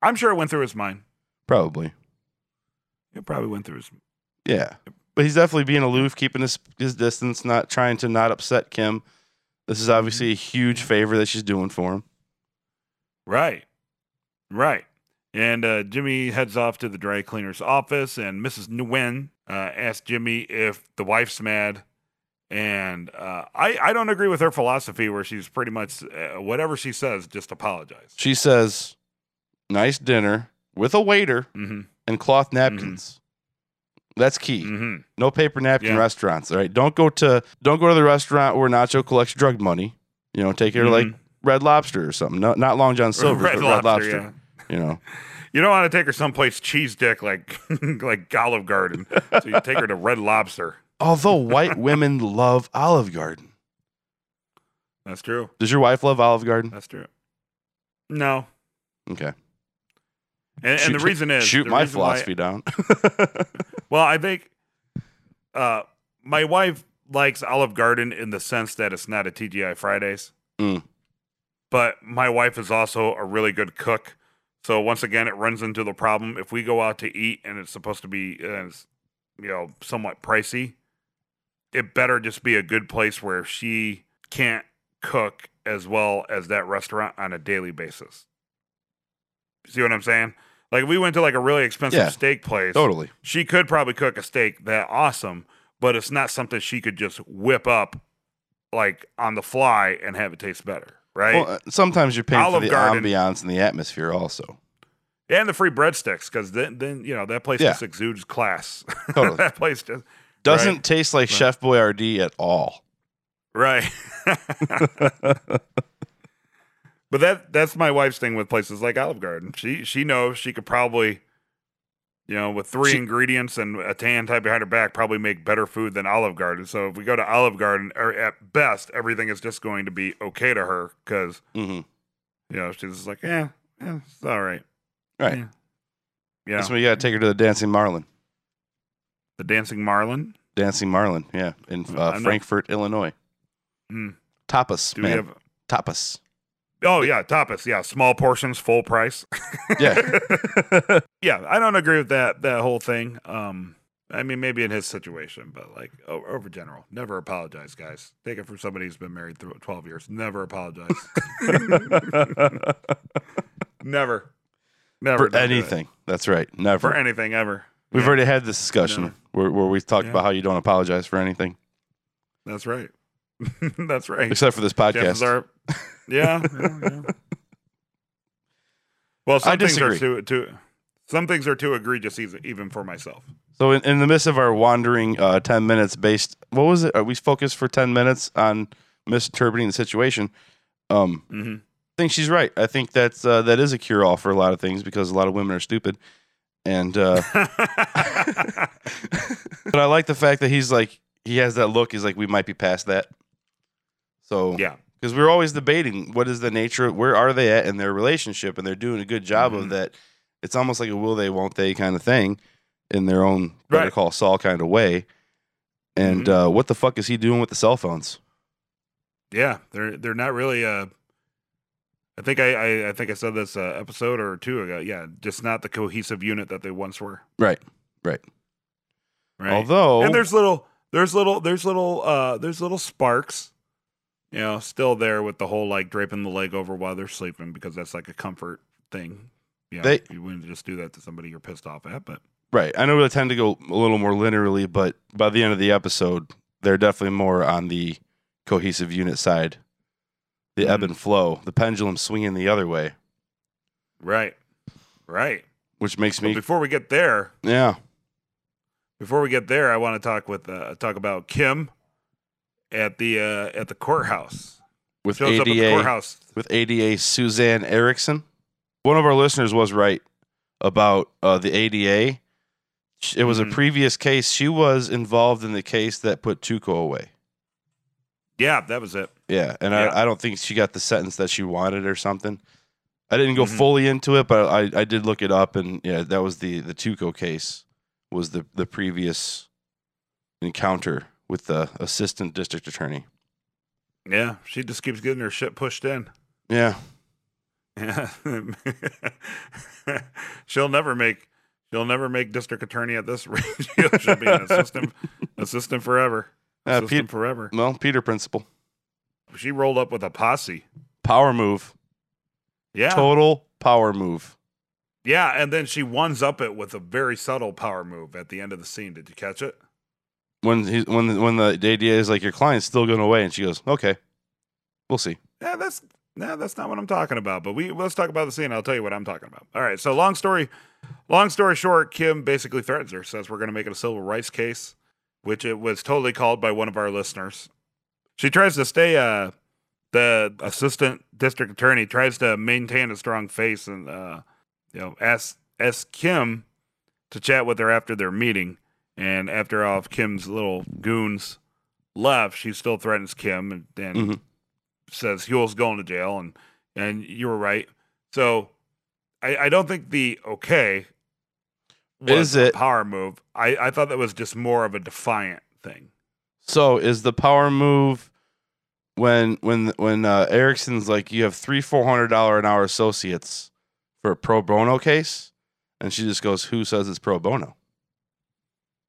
Speaker 1: I'm sure it went through his mind.
Speaker 2: Probably.
Speaker 1: It probably went through his.
Speaker 2: Yeah. But he's definitely being aloof, keeping his, his distance, not trying to not upset Kim. This is obviously a huge favor that she's doing for him.
Speaker 1: Right, right. And uh, Jimmy heads off to the dry cleaner's office, and Mrs. Nguyen uh, asks Jimmy if the wife's mad. And uh, I, I don't agree with her philosophy, where she's pretty much uh, whatever she says, just apologize.
Speaker 2: She says, nice dinner with a waiter
Speaker 1: Mm-hmm.
Speaker 2: and cloth napkins. That's key.
Speaker 1: Mm-hmm.
Speaker 2: No paper napkin
Speaker 1: Yeah.
Speaker 2: restaurants. All right. Don't go to don't go to the restaurant where Nacho collects drug money. You know, take her to like Red Lobster or something. No, not Long John Silver,
Speaker 1: Mm-hmm. Red
Speaker 2: but
Speaker 1: Lobster,
Speaker 2: Red Lobster. You know.
Speaker 1: you don't want to take her someplace cheese dick like [LAUGHS] like Olive Garden. So you take her to Red Lobster.
Speaker 2: Although white women love Olive Garden.
Speaker 1: That's true.
Speaker 2: Does your wife love Olive Garden?
Speaker 1: That's true. No,
Speaker 2: Okay.
Speaker 1: and, and the reason is
Speaker 2: shoot my philosophy down. [LAUGHS]
Speaker 1: Well, I think uh, my wife likes Olive Garden in the sense that it's not a TGI Fridays.
Speaker 2: Mm.
Speaker 1: But my wife is also a really good cook. So once again, it runs into the problem. If we go out to eat and it's supposed to be, uh, you know, somewhat pricey, it better just be a good place where she can't cook as well as that restaurant on a daily basis. See what I'm saying? Like if we went to like a really expensive
Speaker 2: Yeah,
Speaker 1: steak place
Speaker 2: totally.
Speaker 1: she could probably cook a steak that awesome, but it's not something she could just whip up like on the fly and have it taste better, right?
Speaker 2: Well, uh, sometimes you're paying
Speaker 1: Olive
Speaker 2: for the
Speaker 1: Garden-
Speaker 2: ambiance and the atmosphere also.
Speaker 1: and the free breadsticks, because then, then you know that place
Speaker 2: Yeah.
Speaker 1: just exudes class. [LAUGHS]
Speaker 2: Totally.
Speaker 1: that place just
Speaker 2: Doesn't
Speaker 1: Right.
Speaker 2: taste like
Speaker 1: Right.
Speaker 2: Chef Boyardee at all.
Speaker 1: right. [LAUGHS] [LAUGHS] but that that's my wife's thing with places like Olive Garden. She she knows she could probably. You know, with three
Speaker 2: She-
Speaker 1: ingredients and a tan tied behind her back, probably make better food than Olive Garden. So if we go to Olive Garden, or at best, everything is just going to be okay to her because
Speaker 2: hmm
Speaker 1: You know, she's just like, yeah, yeah, it's all right.
Speaker 2: Right.
Speaker 1: Yeah. Yeah.
Speaker 2: That's when you got to take her to the Dancing Marlin.
Speaker 1: the Dancing Marlin.
Speaker 2: Dancing Marlin, yeah, in
Speaker 1: I'm
Speaker 2: uh, Frankfort, Illinois.
Speaker 1: Mm.
Speaker 2: Tapas,
Speaker 1: Do
Speaker 2: man.
Speaker 1: have?
Speaker 2: Tapas.
Speaker 1: Oh yeah, tapas. Yeah, small portions, full price.
Speaker 2: Yeah. [LAUGHS]
Speaker 1: yeah, I don't agree with that that whole thing. Um, I mean, maybe in his situation, but like over general, never apologize, guys. Take it from somebody who's been married through twelve years. Never apologize. [LAUGHS] never, never
Speaker 2: for
Speaker 1: don't do it.
Speaker 2: anything. That's right. Never.
Speaker 1: For anything ever.
Speaker 2: We've
Speaker 1: Yeah,
Speaker 2: already had this discussion
Speaker 1: No.
Speaker 2: where, where we talked
Speaker 1: Yeah.
Speaker 2: about how you don't apologize for anything,
Speaker 1: That's right. [LAUGHS] That's right.
Speaker 2: except for this podcast.
Speaker 1: are, yeah, yeah, [LAUGHS] yeah. Well, some
Speaker 2: I
Speaker 1: things are
Speaker 2: disagree.
Speaker 1: too, too. Some things are too egregious, even for myself.
Speaker 2: So, in, in the midst of our wandering uh, 10 minutes based, what was it? Are we focused for 10 minutes on misinterpreting the situation? Um,
Speaker 1: hmm
Speaker 2: I think she's right. I think that's uh, that is a cure all for a lot of things because a lot of women are stupid. And uh, [LAUGHS] [LAUGHS] but I like the fact that he's like he has that look. He's like we might be past that. So
Speaker 1: yeah,
Speaker 2: because we're always debating what is the nature, where are they at in their relationship, and they're doing a good job
Speaker 1: Mhm.
Speaker 2: of that. It's almost like a will they, won't they kind of thing in their own better
Speaker 1: Right.
Speaker 2: call Saul kind of way. And
Speaker 1: Mhm.
Speaker 2: uh, what the fuck is he doing with the cell phones?
Speaker 1: yeah. They're they're not really. Uh, I think I, I I think I said this uh, episode or two ago. Yeah, just not the cohesive unit that they once were.
Speaker 2: Right, right.
Speaker 1: Right.
Speaker 2: Although,
Speaker 1: and there's little there's little there's little uh there's little sparks you know still there with the whole like draping the leg over while they're sleeping because that's like a comfort thing you know,
Speaker 2: They-
Speaker 1: you wouldn't just do that to somebody you're pissed off at but
Speaker 2: right. I know we tend to go a little more linearly, but by the end of the episode, they're definitely more on the cohesive unit side. The ebb
Speaker 1: Mhm.
Speaker 2: and flow, the pendulum swinging the other way,
Speaker 1: right right
Speaker 2: which makes
Speaker 1: but
Speaker 2: me,
Speaker 1: before we get there
Speaker 2: yeah,
Speaker 1: before we get there i want to talk with uh talk about kim at the uh at the courthouse
Speaker 2: with
Speaker 1: shows up at the
Speaker 2: ADA.
Speaker 1: courthouse
Speaker 2: with ADA Suzanne Ericsen. One of our listeners was right about uh, the ADA. It was a previous case. She was involved in the case that put Tuco away.
Speaker 1: yeah that was it
Speaker 2: Yeah, and
Speaker 1: Yeah.
Speaker 2: I, I don't think she got the sentence that she wanted or something. I didn't go
Speaker 1: Mhm.
Speaker 2: fully into it, but I, I did look it up, and yeah, that was the the Tuco case was the the previous encounter with the assistant district attorney.
Speaker 1: yeah she just keeps getting her shit pushed in
Speaker 2: Yeah,
Speaker 1: Yeah. [LAUGHS] she'll never make she'll never make district attorney at this [LAUGHS] rate. she'll, be an assistant assistant forever.
Speaker 2: Uh,
Speaker 1: Assistant forever.
Speaker 2: well, Peter Principle,
Speaker 1: She rolled up with a posse.
Speaker 2: power move,
Speaker 1: Yeah.
Speaker 2: total power move.
Speaker 1: Yeah, and then she ones up it with a very subtle power move at the end of the scene. Did you catch it?
Speaker 2: When he when the, when the ADA is like your client's still going away, and she goes, "Okay, we'll see."
Speaker 1: Yeah, that's no, that's not what I'm talking about. But we let's talk about the scene. I'll tell you what I'm talking about. All right. So long story, long story short, Kim basically threatens her, says we're going to make it a civil rights case, which it was totally called by one of our listeners. She tries to stay. Uh, the assistant district attorney tries to maintain a strong face and uh, you know ask asked Kim to chat with her after their meeting. And after all of Kim's little goons left, she still threatens Kim and, and
Speaker 2: Mhm.
Speaker 1: says Huell's going to jail. And and you were right. So I, I don't think the okay was
Speaker 2: Is
Speaker 1: a
Speaker 2: it-
Speaker 1: power move. I, I thought that was just more of a defiant thing.
Speaker 2: So is the power move when when when uh, Ericsen's like you have three four hundred dollar an hour associates for a pro bono case, and she just goes, "Who says it's pro bono?"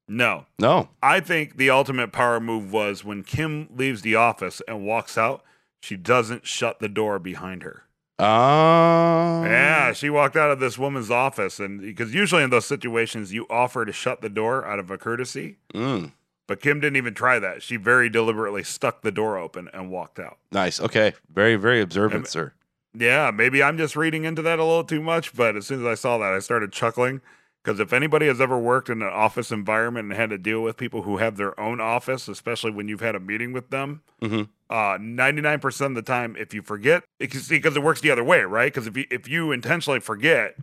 Speaker 1: No,
Speaker 2: No,
Speaker 1: I think the ultimate power move was when Kim leaves the office and walks out, she doesn't shut the door behind her.
Speaker 2: oh
Speaker 1: Yeah, she walked out of this woman's office, and because usually in those situations, you offer to shut the door out of a courtesy,
Speaker 2: Mm,
Speaker 1: but Kim didn't even try that. She very deliberately stuck the door open and walked out.
Speaker 2: nice. Okay, very very observant,
Speaker 1: Am-
Speaker 2: sir.
Speaker 1: Yeah, maybe I'm just reading into that a little too much, but as soon as I saw that, I started chuckling. Because if anybody has ever worked in an office environment and had to deal with people who have their own office, especially when you've had a meeting with them,
Speaker 2: Mhm.
Speaker 1: uh, 99% of the time, if you forget, because it works the other way, right? Because if you if you intentionally forget,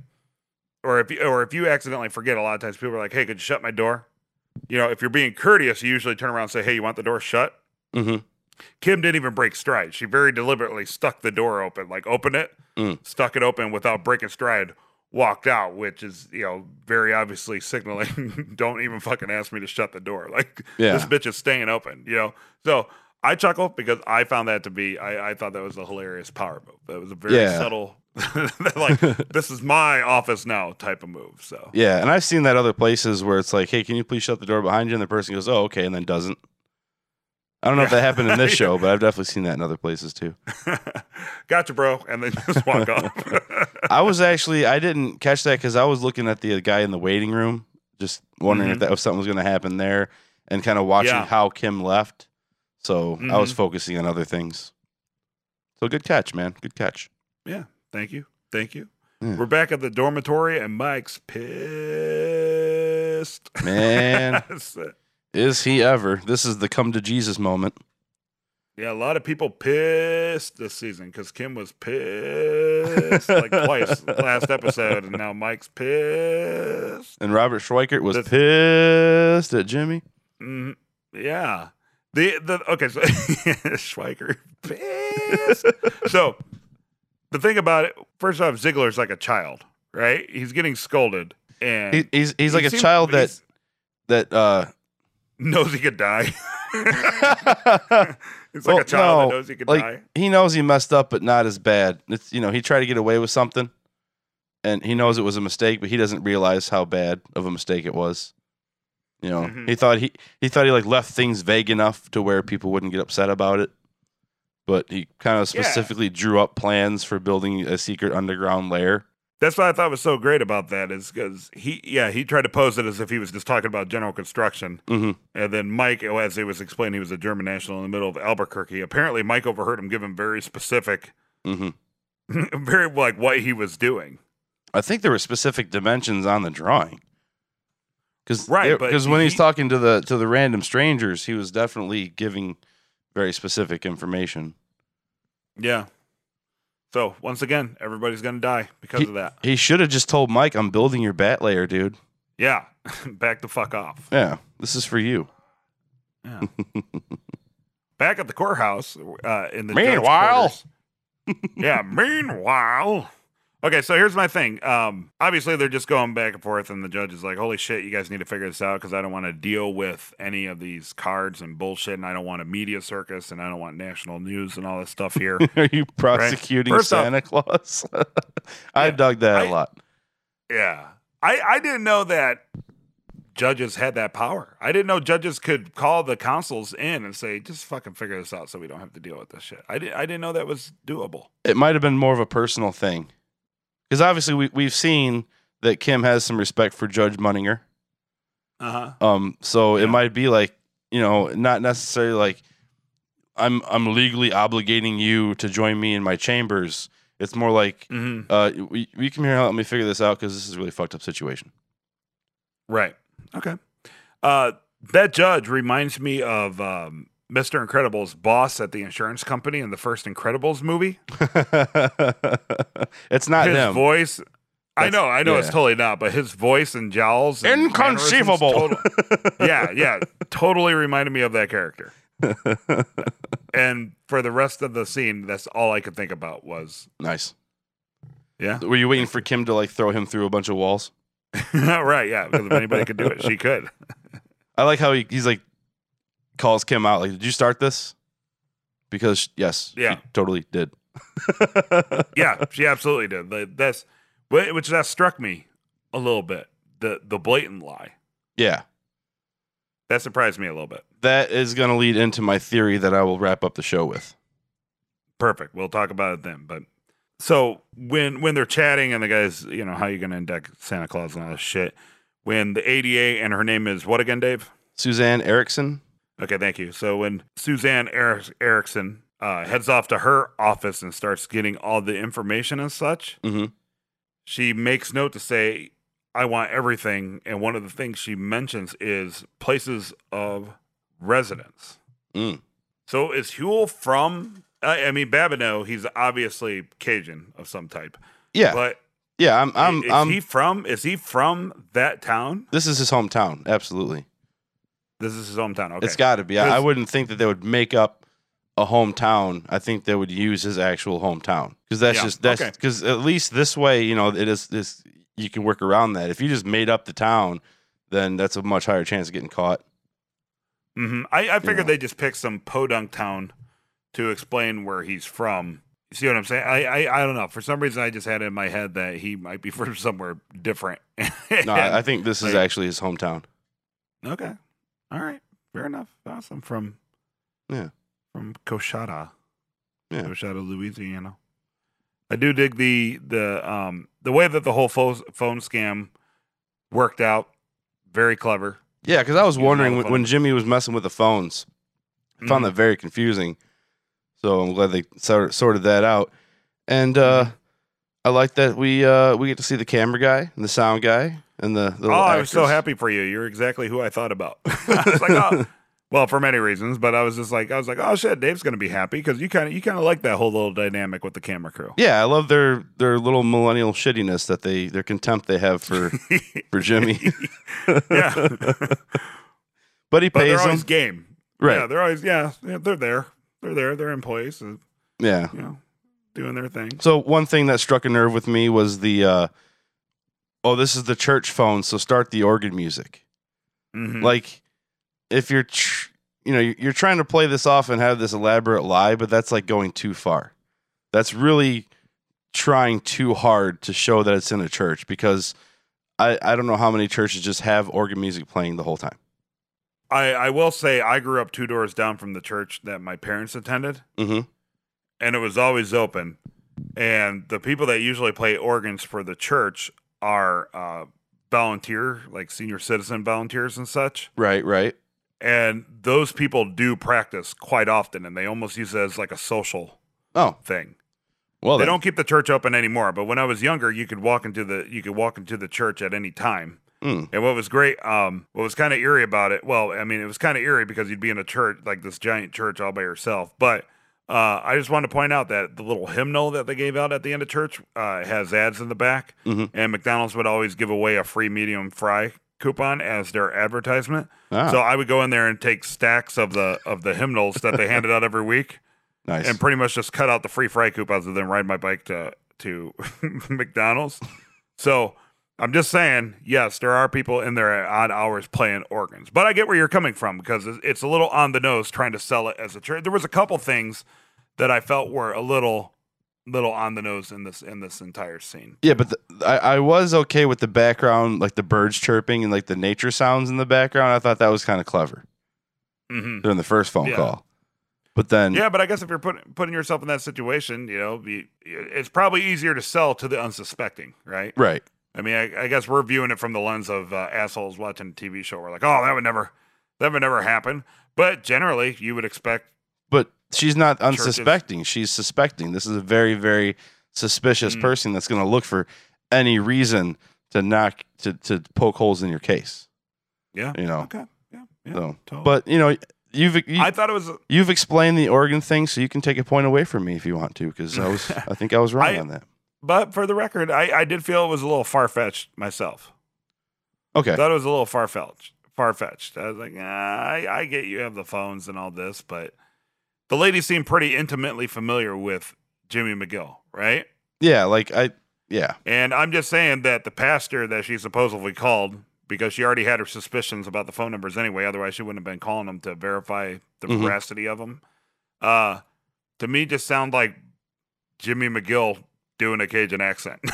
Speaker 1: or if you, or if you accidentally forget, a lot of times people are like, "Hey, could you shut my door?" You know, if you're being courteous, you usually turn around and say, "Hey, you want the door shut?"
Speaker 2: hmm
Speaker 1: Kim didn't even break stride. She very deliberately stuck the door open, like open it,
Speaker 2: Mm.
Speaker 1: stuck it open without breaking stride, walked out, which is, you know, very obviously signaling, [LAUGHS] don't even fucking ask me to shut the door. [LAUGHS] Like,
Speaker 2: Yeah.
Speaker 1: this bitch is staying open, you know? So I chuckle because I found that to be, I, I thought that was a hilarious power move. That was a very
Speaker 2: Yeah.
Speaker 1: subtle, [LAUGHS] like, this is my office now type of move. So,
Speaker 2: Yeah, and I've seen that other places where it's like, "Hey, can you please shut the door behind you?" And the person goes, "Oh, okay," and then doesn't. I don't know if that happened in this [LAUGHS] show, but I've definitely seen that in other places too. [LAUGHS]
Speaker 1: gotcha, bro. And then just walk off. [LAUGHS]
Speaker 2: I was actually I didn't catch that because I was looking at the guy in the waiting room, just wondering if
Speaker 1: Mhm.
Speaker 2: that was something was going to happen there, and kind of watching
Speaker 1: Yeah.
Speaker 2: how Kim left. So I was
Speaker 1: Mhm.
Speaker 2: focusing on other things. So good catch, man. Good catch.
Speaker 1: Yeah, thank you. Thank you.
Speaker 2: Yeah.
Speaker 1: We're back at the dormitory, and Mike's pissed.
Speaker 2: Man, is he ever? This is the come to Jesus moment.
Speaker 1: yeah, a lot of people pissed this season because Kim was pissed like twice [LAUGHS] last episode, and now Mike's pissed.
Speaker 2: And Robert Schweikert was
Speaker 1: That's-
Speaker 2: pissed at Jimmy.
Speaker 1: Mhm. Yeah. The the okay, so [LAUGHS] Schweiker pissed. so the thing about it, first off, Ziegler's like a child, right? He's getting scolded, and
Speaker 2: He, he's he's like
Speaker 1: he
Speaker 2: a
Speaker 1: seems-
Speaker 2: child that that uh
Speaker 1: knows he could die. [LAUGHS] He's like a child
Speaker 2: no,
Speaker 1: that knows he could
Speaker 2: like
Speaker 1: die.
Speaker 2: he knows he messed up, but not as bad. It's you know he tried to get away with something, and he knows it was a mistake, but he doesn't realize how bad of a mistake it was. You know,
Speaker 1: Mhm.
Speaker 2: he thought he he thought he like left things vague enough to where people wouldn't get upset about it, but he kind of
Speaker 1: Yeah.
Speaker 2: specifically drew up plans for building a secret underground lair.
Speaker 1: That's what I thought was so great about that is because he, yeah, he tried to pose it as if he was just talking about general construction,
Speaker 2: hmm
Speaker 1: and then Mike, oh, as he was explaining, he was a German national in the middle of Albuquerque. Apparently, Mike overheard him give him very specific,
Speaker 2: hmm [LAUGHS]
Speaker 1: very like what he was doing.
Speaker 2: I think there were specific dimensions on the drawing. Because
Speaker 1: Right,
Speaker 2: because when he's talking to the to the random strangers, he was definitely giving very specific information.
Speaker 1: Yeah. So once again, everybody's gonna die because of that.
Speaker 2: He should have just told Mike, "I'm building your bat layer, dude.
Speaker 1: Yeah, [LAUGHS] back the fuck off.
Speaker 2: Yeah, this is for you."
Speaker 1: Yeah. [LAUGHS] Back at the courthouse, uh, in the
Speaker 2: Meanwhile.
Speaker 1: yeah. Meanwhile. Okay, so here's my thing. Um, obviously, they're just going back and forth, and the judge is like, "Holy shit, you guys need to figure this out because I don't want to deal with any of these cards and bullshit, and I don't want a media circus, and I don't want national news and all this stuff here." [LAUGHS]
Speaker 2: Are you prosecuting
Speaker 1: off-
Speaker 2: Santa Claus? [LAUGHS] I
Speaker 1: Yeah,
Speaker 2: dug that a
Speaker 1: I-
Speaker 2: lot.
Speaker 1: yeah, I I didn't know that judges had that power. I didn't know judges could call the councils in and say, "Just fucking figure this out, so we don't have to deal with this shit." I didn't I didn't know that was doable.
Speaker 2: It might have been more of a personal thing, because obviously we we've seen that Kim has some respect for Judge Munninger.
Speaker 1: Uh huh.
Speaker 2: Um, so
Speaker 1: Yeah.
Speaker 2: it might be like you know, not necessarily like I'm I'm legally obligating you to join me in my chambers. It's more like
Speaker 1: Mm-hmm.
Speaker 2: uh, we, we come here and help me figure this out because this is a really fucked up situation.
Speaker 1: Right. Okay. Uh, that judge reminds me of um, Mr. Incredible's boss at the insurance company in the first Incredibles movie. [LAUGHS]
Speaker 2: it's not
Speaker 1: His
Speaker 2: him.
Speaker 1: voice. I know, I know, it's totally not. But his voice and jowls, and
Speaker 2: Inconceivable.
Speaker 1: total- [LAUGHS] yeah, yeah, totally reminded me of that character. [LAUGHS] And for the rest of the scene, that's all I could think about was,
Speaker 2: nice.
Speaker 1: yeah,
Speaker 2: Were you waiting for Kim to like throw him through a bunch of walls?
Speaker 1: right, yeah. Because if anybody could do it, she could.
Speaker 2: I like how he, he's like calls Kim out. Like, did you start this? Because yes,
Speaker 1: Yeah.
Speaker 2: totally did. [LAUGHS] [LAUGHS]
Speaker 1: Yeah, she absolutely did. That's which that struck me a little bit. The the blatant lie
Speaker 2: yeah,
Speaker 1: that surprised me a little bit.
Speaker 2: that is going to lead into my theory that I will wrap up the show with.
Speaker 1: Perfect. We'll talk about it then. But so when when they're chatting and the guys, you know, how you gonna index Santa Claus and all this shit. When the ADA and her name is what again, Dave?
Speaker 2: Suzanne Ericsen.
Speaker 1: Okay, thank you. So when Suzanne Eric- Ericsen uh, heads off to her office and starts getting all the information and such,
Speaker 2: hmm
Speaker 1: she makes note to say, "I want everything." And one of the things she mentions is places of residence.
Speaker 2: Mm.
Speaker 1: So is Huell from? I, I mean, Babineaux. He's obviously Cajun of some type.
Speaker 2: Yeah,
Speaker 1: But
Speaker 2: yeah. I'm. I'm.
Speaker 1: is
Speaker 2: I'm
Speaker 1: he from? Is he from that town?
Speaker 2: this is his hometown. Absolutely,
Speaker 1: This is his hometown. Okay.
Speaker 2: it's got to be. I, I wouldn't think that they would make up a hometown. I think they would use his actual hometown because that's
Speaker 1: Yeah,
Speaker 2: just that's
Speaker 1: okay.
Speaker 2: because at least this way, you know, it is this. You can work around that. If you just made up the town, then that's a much higher chance of getting caught.
Speaker 1: hmm I, I figured they just picked some podunk town to explain where he's from. You see what I'm saying? I, I I don't know. For some reason, I just had it in my head that he might be [LAUGHS] from somewhere different.
Speaker 2: No, I, I [LAUGHS] think this is actually his hometown.
Speaker 1: okay. All right. Fair enough. Awesome. From
Speaker 2: Yeah.
Speaker 1: from Coushatta.
Speaker 2: Yeah.
Speaker 1: Coushatta, Louisiana. I do dig the the um the way that the whole pho- phone scam worked out. Very clever.
Speaker 2: Yeah, because I was wondering when, when Jimmy was messing with the phones. I found
Speaker 1: Mhm.
Speaker 2: that very confusing. So I'm glad they sort sorted that out. And uh. I like that we uh, we get to see the camera guy and the sound guy and the. the
Speaker 1: Oh, I was so happy for you. You're exactly who I thought about. [LAUGHS] I was like, oh, well, for many reasons, but I was just like, I was like, oh shit, Dave's gonna be happy because you kind of you kind of like that whole little dynamic with the camera crew.
Speaker 2: Yeah, I love their their little millennial shittiness that they their contempt they have for [LAUGHS] for Jimmy. [LAUGHS]
Speaker 1: yeah,
Speaker 2: but he
Speaker 1: but they're
Speaker 2: pays
Speaker 1: always
Speaker 2: him.
Speaker 1: game.
Speaker 2: Right.
Speaker 1: Yeah, they're always yeah, yeah, they're there. They're there. They're in place. uh,
Speaker 2: Yeah.
Speaker 1: You know, doing their thing.
Speaker 2: So one thing that struck a nerve with me was the uh, oh, this is the church phone, so start the organ music.
Speaker 1: Mhm.
Speaker 2: Like if you're tr- you know you're trying to play this off and have this elaborate lie, but that's like going too far. That's really trying too hard to show that it's in a church because I I don't know how many churches just have organ music playing the whole time.
Speaker 1: I I will say I grew up two doors down from the church that my parents attended.
Speaker 2: Mm-hmm.
Speaker 1: And it was always open. And the people that usually play organs for the church are uh, volunteer, like senior citizen volunteers and such.
Speaker 2: Right, right.
Speaker 1: And those people do practice quite often, and they almost use it as like a social
Speaker 2: Oh,
Speaker 1: thing.
Speaker 2: well,
Speaker 1: they
Speaker 2: then.
Speaker 1: don't keep the church open anymore. But when I was younger, you could walk into the you could walk into the church at any time.
Speaker 2: Mm.
Speaker 1: And what was great, um, what was kind of eerie about it, well, I mean, it was kind of eerie because you'd be in a church, like this giant church all by yourself. But uh, I just wanted to point out that the little hymnal that they gave out at the end of church uh, has ads in the back.
Speaker 2: Mhm.
Speaker 1: And McDonald's would always give away a free medium fry coupon as their advertisement.
Speaker 2: Ah,
Speaker 1: So I would go in there and take stacks of the of the hymnals that they handed out every week [LAUGHS]
Speaker 2: nice.
Speaker 1: and pretty much just cut out the free fry coupons and then ride my bike to to [LAUGHS] McDonald's. So I'm just saying, yes, there are people in there at odd hours playing organs, but I get where you're coming from because it's- a little on the nose trying to sell it as a church. There was a couple things that I felt were a little little on the nose in this in this entire scene.
Speaker 2: Yeah, but the, I, I was okay with the background, like the birds chirping and like the nature sounds in the background. I thought that was kind of clever
Speaker 1: hmm
Speaker 2: during the first phone
Speaker 1: Yeah.
Speaker 2: call. But then,
Speaker 1: Yeah, but I guess if you're putting putting yourself in that situation, you know, you, it's probably easier to sell to the unsuspecting, right?
Speaker 2: right,
Speaker 1: I mean, I, I guess we're viewing it from the lens of uh, assholes watching a TV show. We're like, oh, that would never, that would never happen. But generally, you would expect.
Speaker 2: but she's not
Speaker 1: Churches-
Speaker 2: unsuspecting. She's suspecting. This is a very, very suspicious
Speaker 1: Mm.
Speaker 2: person that's going to look for any reason to knock to to poke holes in your case.
Speaker 1: Yeah.
Speaker 2: You know,
Speaker 1: Okay. Yeah. yeah
Speaker 2: so.
Speaker 1: totally.
Speaker 2: But you know, you've you,
Speaker 1: I thought it was.
Speaker 2: you've explained the organ thing, so you can take a point away from me if you want to, because I was [LAUGHS] I think I was wrong
Speaker 1: I-
Speaker 2: on that.
Speaker 1: But for the record, I, I did feel it was a little far fetched myself.
Speaker 2: Okay.
Speaker 1: Thought it was a little far fetched. Far fetched. I was like, ah, I, I get you have the phones and all this, but the lady seemed pretty intimately familiar with Jimmy McGill, right?
Speaker 2: Yeah, like I yeah.
Speaker 1: And I'm just saying that the pastor that she supposedly called, because she already had her suspicions about the phone numbers anyway, otherwise she wouldn't have been calling them to verify the
Speaker 2: Mhm.
Speaker 1: veracity of them. Uh, to me, just sound like Jimmy McGill doing a Cajun accent. [LAUGHS]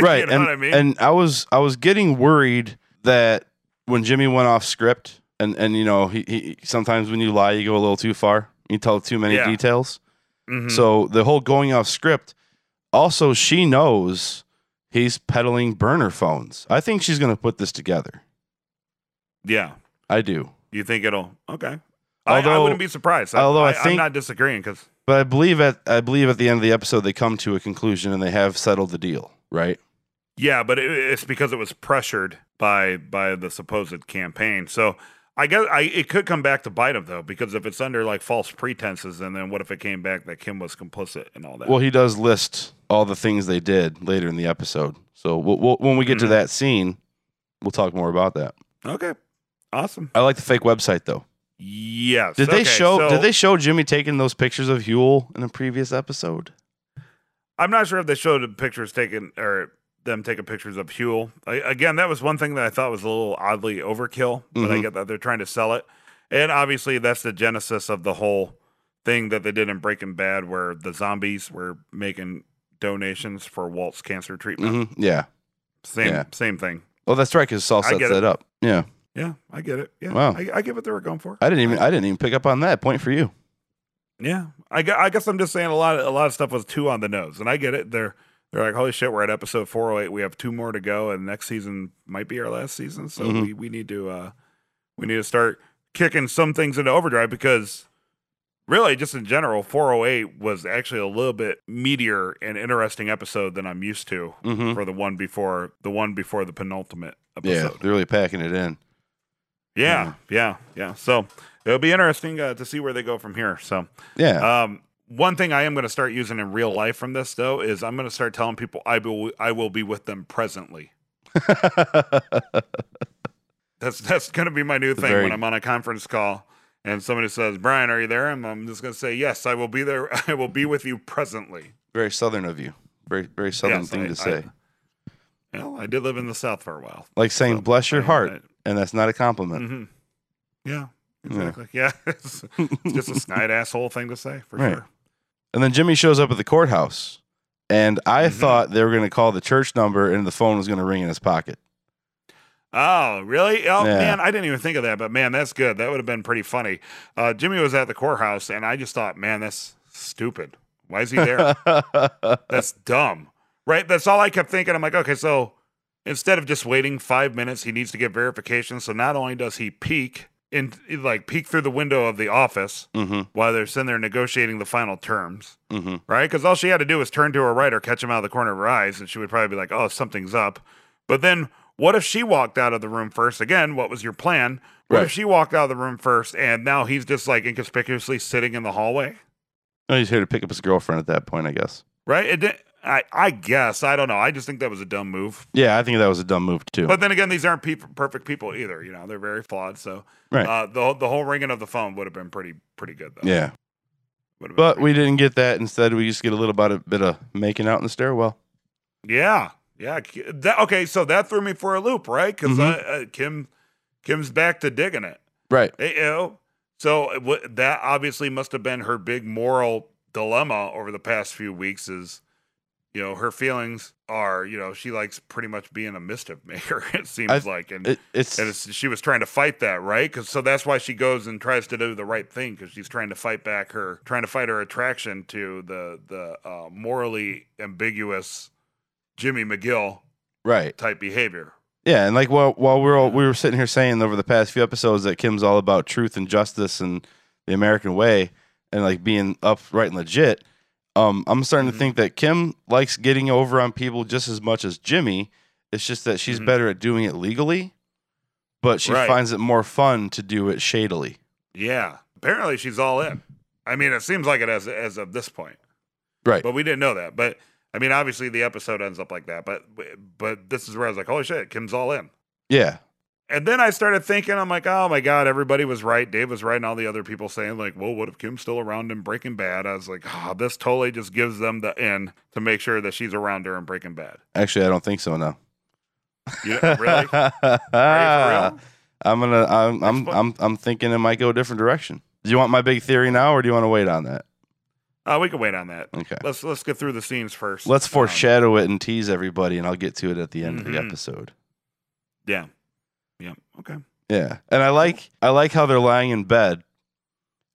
Speaker 2: Right.
Speaker 1: you know
Speaker 2: and,
Speaker 1: what I mean?
Speaker 2: and I was I was getting worried that when Jimmy went off script and and you know, he, he sometimes when you lie you go a little too far. You tell too many
Speaker 1: Yeah.
Speaker 2: details.
Speaker 1: Mhm.
Speaker 2: So the whole going off script also she knows he's peddling burner phones. I think she's going to put this together.
Speaker 1: yeah.
Speaker 2: I do.
Speaker 1: You think it'll okay? I, I wouldn't be surprised. I,
Speaker 2: although I
Speaker 1: I,
Speaker 2: think-
Speaker 1: am not disagreeing because
Speaker 2: But I believe at I believe at the end of the episode they come to a conclusion and they have settled the deal, right?
Speaker 1: yeah, but it, it's because it was pressured by by the supposed campaign. So I guess I it could come back to bite him though because if it's under like false pretenses, and then what if it came back that Kim was complicit and all that?
Speaker 2: Well, he does list all the things they did later in the episode. So we'll, we'll, when we get to
Speaker 1: Mhm.
Speaker 2: that scene, we'll talk more about that.
Speaker 1: okay, awesome.
Speaker 2: I like the fake website though.
Speaker 1: Yes.
Speaker 2: Did they
Speaker 1: okay,
Speaker 2: show?
Speaker 1: so
Speaker 2: did they show Jimmy taking those pictures of Huell in a previous episode?
Speaker 1: I'm not sure if they showed the pictures taken or them taking pictures of Huell. I, again, that was one thing that I thought was a little oddly overkill, but I
Speaker 2: Mhm.
Speaker 1: get that they're trying to sell it. And obviously, that's the genesis of the whole thing that they did in Breaking Bad, where the zombies were making donations for Walt's cancer treatment.
Speaker 2: hmm Yeah.
Speaker 1: Same,
Speaker 2: Yeah.
Speaker 1: same thing.
Speaker 2: Well, that's right. Because Saul
Speaker 1: I
Speaker 2: sets that
Speaker 1: it.
Speaker 2: up. Yeah.
Speaker 1: Yeah, I get it. Yeah,
Speaker 2: Wow.
Speaker 1: I, I get what they were going for.
Speaker 2: I didn't even. I didn't even pick up on that. Point for you.
Speaker 1: Yeah, I, gu- I guess I'm just saying a lot. Of, a lot of stuff was too on the nose, and I get it. They're they're like, holy shit, we're at episode 408. We have two more to go, and next season might be our last season. So
Speaker 2: Mhm.
Speaker 1: we, we need to uh we need to start kicking some things into overdrive because really, just in general, 408 was actually a little bit meatier and interesting episode than I'm used to
Speaker 2: Mm-hmm.
Speaker 1: for the one before the one before the penultimate
Speaker 2: Yeah,
Speaker 1: episode.
Speaker 2: they're really packing it in.
Speaker 1: Yeah, yeah, yeah. So it'll be interesting uh, to see where they go from here. So.
Speaker 2: Yeah.
Speaker 1: Um, one thing I am going to start using in real life from this though is I'm going to start telling people I will I will be with them presently. [LAUGHS] That's that's going to be my new thing
Speaker 2: Very-
Speaker 1: when I'm on a conference call and somebody says, "Brian, are you there?" I'm, I'm just going to say, "Yes, I will be there. [LAUGHS] I will be with you presently."
Speaker 2: very southern of you. Very very southern
Speaker 1: Yes,
Speaker 2: thing
Speaker 1: I-
Speaker 2: to
Speaker 1: I-
Speaker 2: say.
Speaker 1: Well, I did live in the South for a while.
Speaker 2: like saying
Speaker 1: so
Speaker 2: "bless your
Speaker 1: I-
Speaker 2: heart,"
Speaker 1: I-
Speaker 2: and that's not a compliment.
Speaker 1: mhm. Yeah, exactly. [LAUGHS] Yeah, it's, it's just a [LAUGHS] snide asshole thing to say for
Speaker 2: Right.
Speaker 1: sure.
Speaker 2: And then Jimmy shows up at the courthouse, and I
Speaker 1: Mhm.
Speaker 2: thought they were going to call the church number, and the phone was going to ring in his pocket.
Speaker 1: Oh, really? Oh,
Speaker 2: Yeah.
Speaker 1: man, I didn't even think of that, but man, that's good. That would have been pretty funny. Uh, Jimmy was at the courthouse, and I just thought, man, that's stupid. Why is he there? [LAUGHS] that's dumb, right? That's all I kept thinking. I'm like, okay, so instead of just waiting five minutes, he needs to get verification. So not only does he peek in, like, peek through the window of the office
Speaker 2: mm-hmm.
Speaker 1: while they're sitting there negotiating the final terms,
Speaker 2: Mm-hmm.
Speaker 1: right? Because all she had to do was turn to her right or catch him out of the corner of her eyes, and she would probably be like, "Oh, something's up." But then, what if she walked out of the room first? Again, what was your plan? What
Speaker 2: Right.
Speaker 1: if she walked out of the room first, and now he's just like inconspicuously sitting in the hallway,
Speaker 2: Oh, he's here to pick up his girlfriend at that point, I guess.
Speaker 1: right? It I, I guess I don't know. I just think that was a dumb move.
Speaker 2: Yeah, I think that was a dumb move too.
Speaker 1: But then again, these aren't peop perfect people either. You know, they're very flawed. So
Speaker 2: Right.
Speaker 1: uh, the the whole ringing of the phone would have been pretty pretty good though.
Speaker 2: yeah,
Speaker 1: Would have been
Speaker 2: but we didn't get that. Instead, we just get a little bit of, bit of making out in the stairwell.
Speaker 1: Yeah, yeah. That, okay, so that threw me for a loop, right? Because
Speaker 2: Mhm.
Speaker 1: uh, Kim, Kim's back to digging it.
Speaker 2: Right.
Speaker 1: Hey, you so it wa- that obviously must have been her big moral dilemma over the past few weeks. Is you know her feelings are you know she likes pretty much being a mischief maker. [LAUGHS] It seems
Speaker 2: I-
Speaker 1: like, and
Speaker 2: It, it's,
Speaker 1: and it's, she was trying to fight that, right? Because so that's why she goes and tries to do the right thing because she's trying to fight back her, trying to fight her attraction to the the uh, morally ambiguous Jimmy McGill
Speaker 2: right.
Speaker 1: type behavior.
Speaker 2: Yeah, and like while while we we're all, we were sitting here saying over the past few episodes that Kim's all about truth and justice and the American way and like being upright and legit. Um, I'm starting
Speaker 1: Mhm.
Speaker 2: to think that Kim likes getting over on people just as much as Jimmy. It's just that she's
Speaker 1: Mhm.
Speaker 2: better at doing it legally, but she
Speaker 1: Right.
Speaker 2: finds it more fun to do it shadily.
Speaker 1: Yeah, apparently she's all in. I mean, it seems like it as as of this point,
Speaker 2: Right.
Speaker 1: but we didn't know that. But I mean, obviously the episode ends up like that, but but this is where I was like, holy shit, Kim's all in.
Speaker 2: Yeah.
Speaker 1: And then I started thinking, I'm like, oh my god, everybody was right. Dave was right, and all the other people saying like, well, what if Kim's still around in Breaking Bad? I was like, oh, this totally just gives them the in to make sure that she's around her in Breaking Bad.
Speaker 2: Actually, I don't think so now.
Speaker 1: You know, really? [LAUGHS] Are you for real?
Speaker 2: I'm gonna. I'm. I'm. I'm. I'm thinking it might go a different direction. Do you want my big theory now, or do you want to wait on that?
Speaker 1: Uh, we can wait on that.
Speaker 2: Okay.
Speaker 1: Let's let's get through the scenes first.
Speaker 2: Let's
Speaker 1: Um,
Speaker 2: foreshadow it and tease everybody, and I'll get to it at the end of the
Speaker 1: Mhm.
Speaker 2: episode.
Speaker 1: yeah. Yeah. Okay.
Speaker 2: Yeah, and I like. I like how they're lying in bed,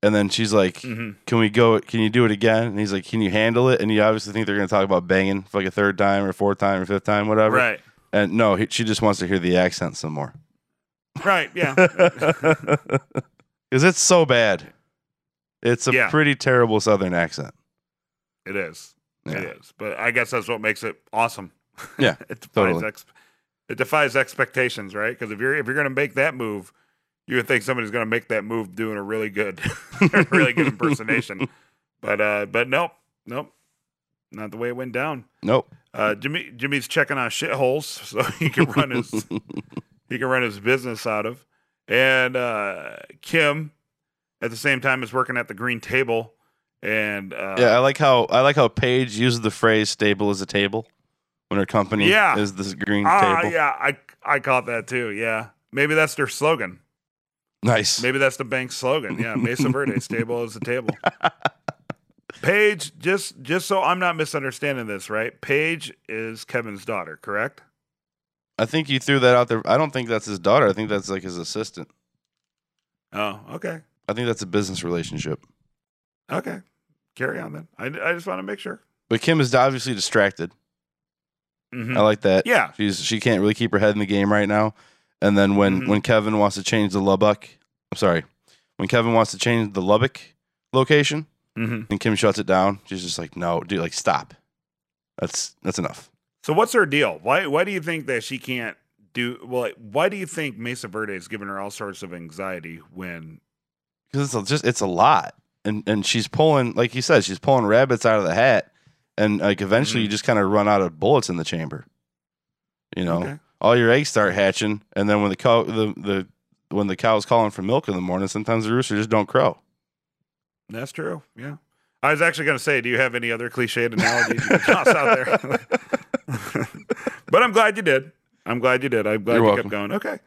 Speaker 2: and then she's like,
Speaker 1: hmm
Speaker 2: "Can we go? Can you do it again?" And he's like, "Can you handle it?" And you obviously think they're going to talk about banging for like a third time or fourth time or fifth time, whatever.
Speaker 1: Right.
Speaker 2: And no, he, she just wants to hear the accent some more.
Speaker 1: Right. Yeah. [LAUGHS] [LAUGHS]
Speaker 2: Because it's so bad. It's a
Speaker 1: Yeah.
Speaker 2: pretty terrible Southern accent.
Speaker 1: it is.
Speaker 2: Yeah.
Speaker 1: It is. But I guess that's what makes it awesome.
Speaker 2: Yeah, [LAUGHS]
Speaker 1: it
Speaker 2: totally.
Speaker 1: It defies expectations, right? Because if you're if you're gonna make that move, you would think somebody's gonna make that move doing a really good, [LAUGHS] really good impersonation. But uh, but nope, nope, not the way it went down.
Speaker 2: Nope.
Speaker 1: Uh, Jimmy Jimmy's checking on shitholes [LAUGHS] so he can run his [LAUGHS] he can run his business out of. And uh, Kim, at the same time, is working at the green table. And uh,
Speaker 2: yeah, I like how I like how Paige uses the phrase "stable as a table" when her company
Speaker 1: Yeah.
Speaker 2: is this green
Speaker 1: ah,
Speaker 2: table.
Speaker 1: yeah, I I caught that too. Yeah, maybe that's their slogan.
Speaker 2: Nice.
Speaker 1: Maybe that's the bank's slogan. Yeah, Mesa [LAUGHS] Verde, stable is a table. Paige, just just so I'm not misunderstanding this, right? Paige is Kevin's daughter, correct?
Speaker 2: I think you threw that out there. I don't think that's his daughter. I think that's like his assistant.
Speaker 1: Oh, okay,
Speaker 2: I think that's a business relationship.
Speaker 1: okay. Carry on then. I, I just want to make sure.
Speaker 2: But Kim is obviously distracted.
Speaker 1: Mhm.
Speaker 2: I like that.
Speaker 1: Yeah,
Speaker 2: She's she can't really keep her head in the game right now. And then when
Speaker 1: Mhm.
Speaker 2: when Kevin wants to change the Lubbock, I'm sorry, when Kevin wants to change the Lubbock location,
Speaker 1: hmm
Speaker 2: and Kim shuts it down, she's just like, "No, dude, like stop. That's that's enough."
Speaker 1: So what's her deal? Why why do you think that she can't do well? Why do you think Mesa Verde is giving her all sorts of anxiety when?
Speaker 2: Because it's a- just it's a lot, and and she's pulling, like you said, she's pulling rabbits out of the hat, and like eventually
Speaker 1: Mhm.
Speaker 2: you just kind of run out of bullets in the chamber. You know,
Speaker 1: Okay.
Speaker 2: all your eggs start hatching, and then when the cow the the when the cow's calling for milk in the morning, sometimes the rooster just don't crow.
Speaker 1: That's true. Yeah. I was actually going to say, do you have any other cliched analogies you [LAUGHS] toss out there? [LAUGHS] but I'm glad you did. I'm glad you did. I'm glad
Speaker 2: You're
Speaker 1: you
Speaker 2: welcome.
Speaker 1: kept going. Okay.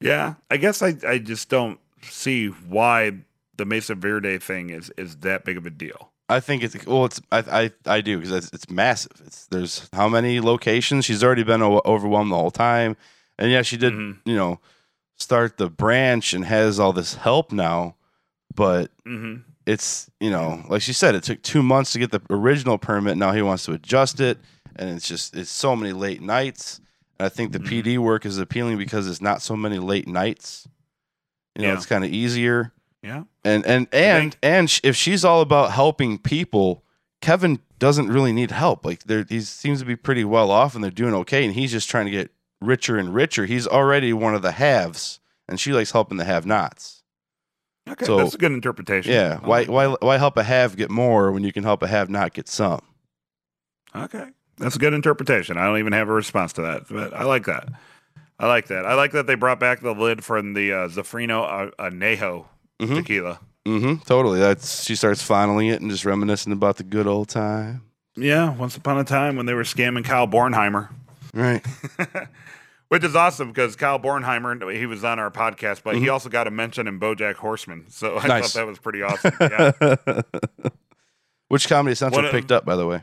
Speaker 1: Yeah. I guess I, I just don't see why the Mesa Verde thing is is that big of a deal.
Speaker 2: I think it's well, it's I I, I do because it's, it's massive. It's there's how many locations? She's already been o- overwhelmed the whole time, and yeah, she did
Speaker 1: Mhm.
Speaker 2: you know start the branch and has all this help now, but
Speaker 1: hmm
Speaker 2: it's you know like she said, it took two months to get the original permit. Now he wants to adjust it, and it's just it's so many late nights. And I think the
Speaker 1: Mhm.
Speaker 2: PD work is appealing because it's not so many late nights. You know,
Speaker 1: Yeah.
Speaker 2: it's kind of easier
Speaker 1: Yeah.
Speaker 2: and and and and if she's all about helping people kevin doesn't really need help like there he seems to be pretty well off and they're doing okay and he's just trying to get richer and richer he's already one of the haves and she likes helping the have nots
Speaker 1: Okay.
Speaker 2: So-
Speaker 1: That's a good interpretation.
Speaker 2: yeah why why why help a have get more when you can help a have not get some.
Speaker 1: Okay. That's a good interpretation. I don't even have a response to that, but I like that. I like that. I like that they brought back the lid from the uh, Zafiro uh, Anejo
Speaker 2: Mhm.
Speaker 1: tequila.
Speaker 2: mm-hmm totally that's she starts fondling it and just reminiscing about the good old time
Speaker 1: Yeah, once upon a time when they were scamming Kyle Bornheimer,
Speaker 2: right [LAUGHS]
Speaker 1: which is awesome because Kyle Bornheimer, he was on our podcast, but he also got a mention in BoJack Horseman, so I
Speaker 2: Mm-hmm. Nice.
Speaker 1: thought that was pretty awesome. Yeah, [LAUGHS]
Speaker 2: which comedy central
Speaker 1: What
Speaker 2: picked up by the way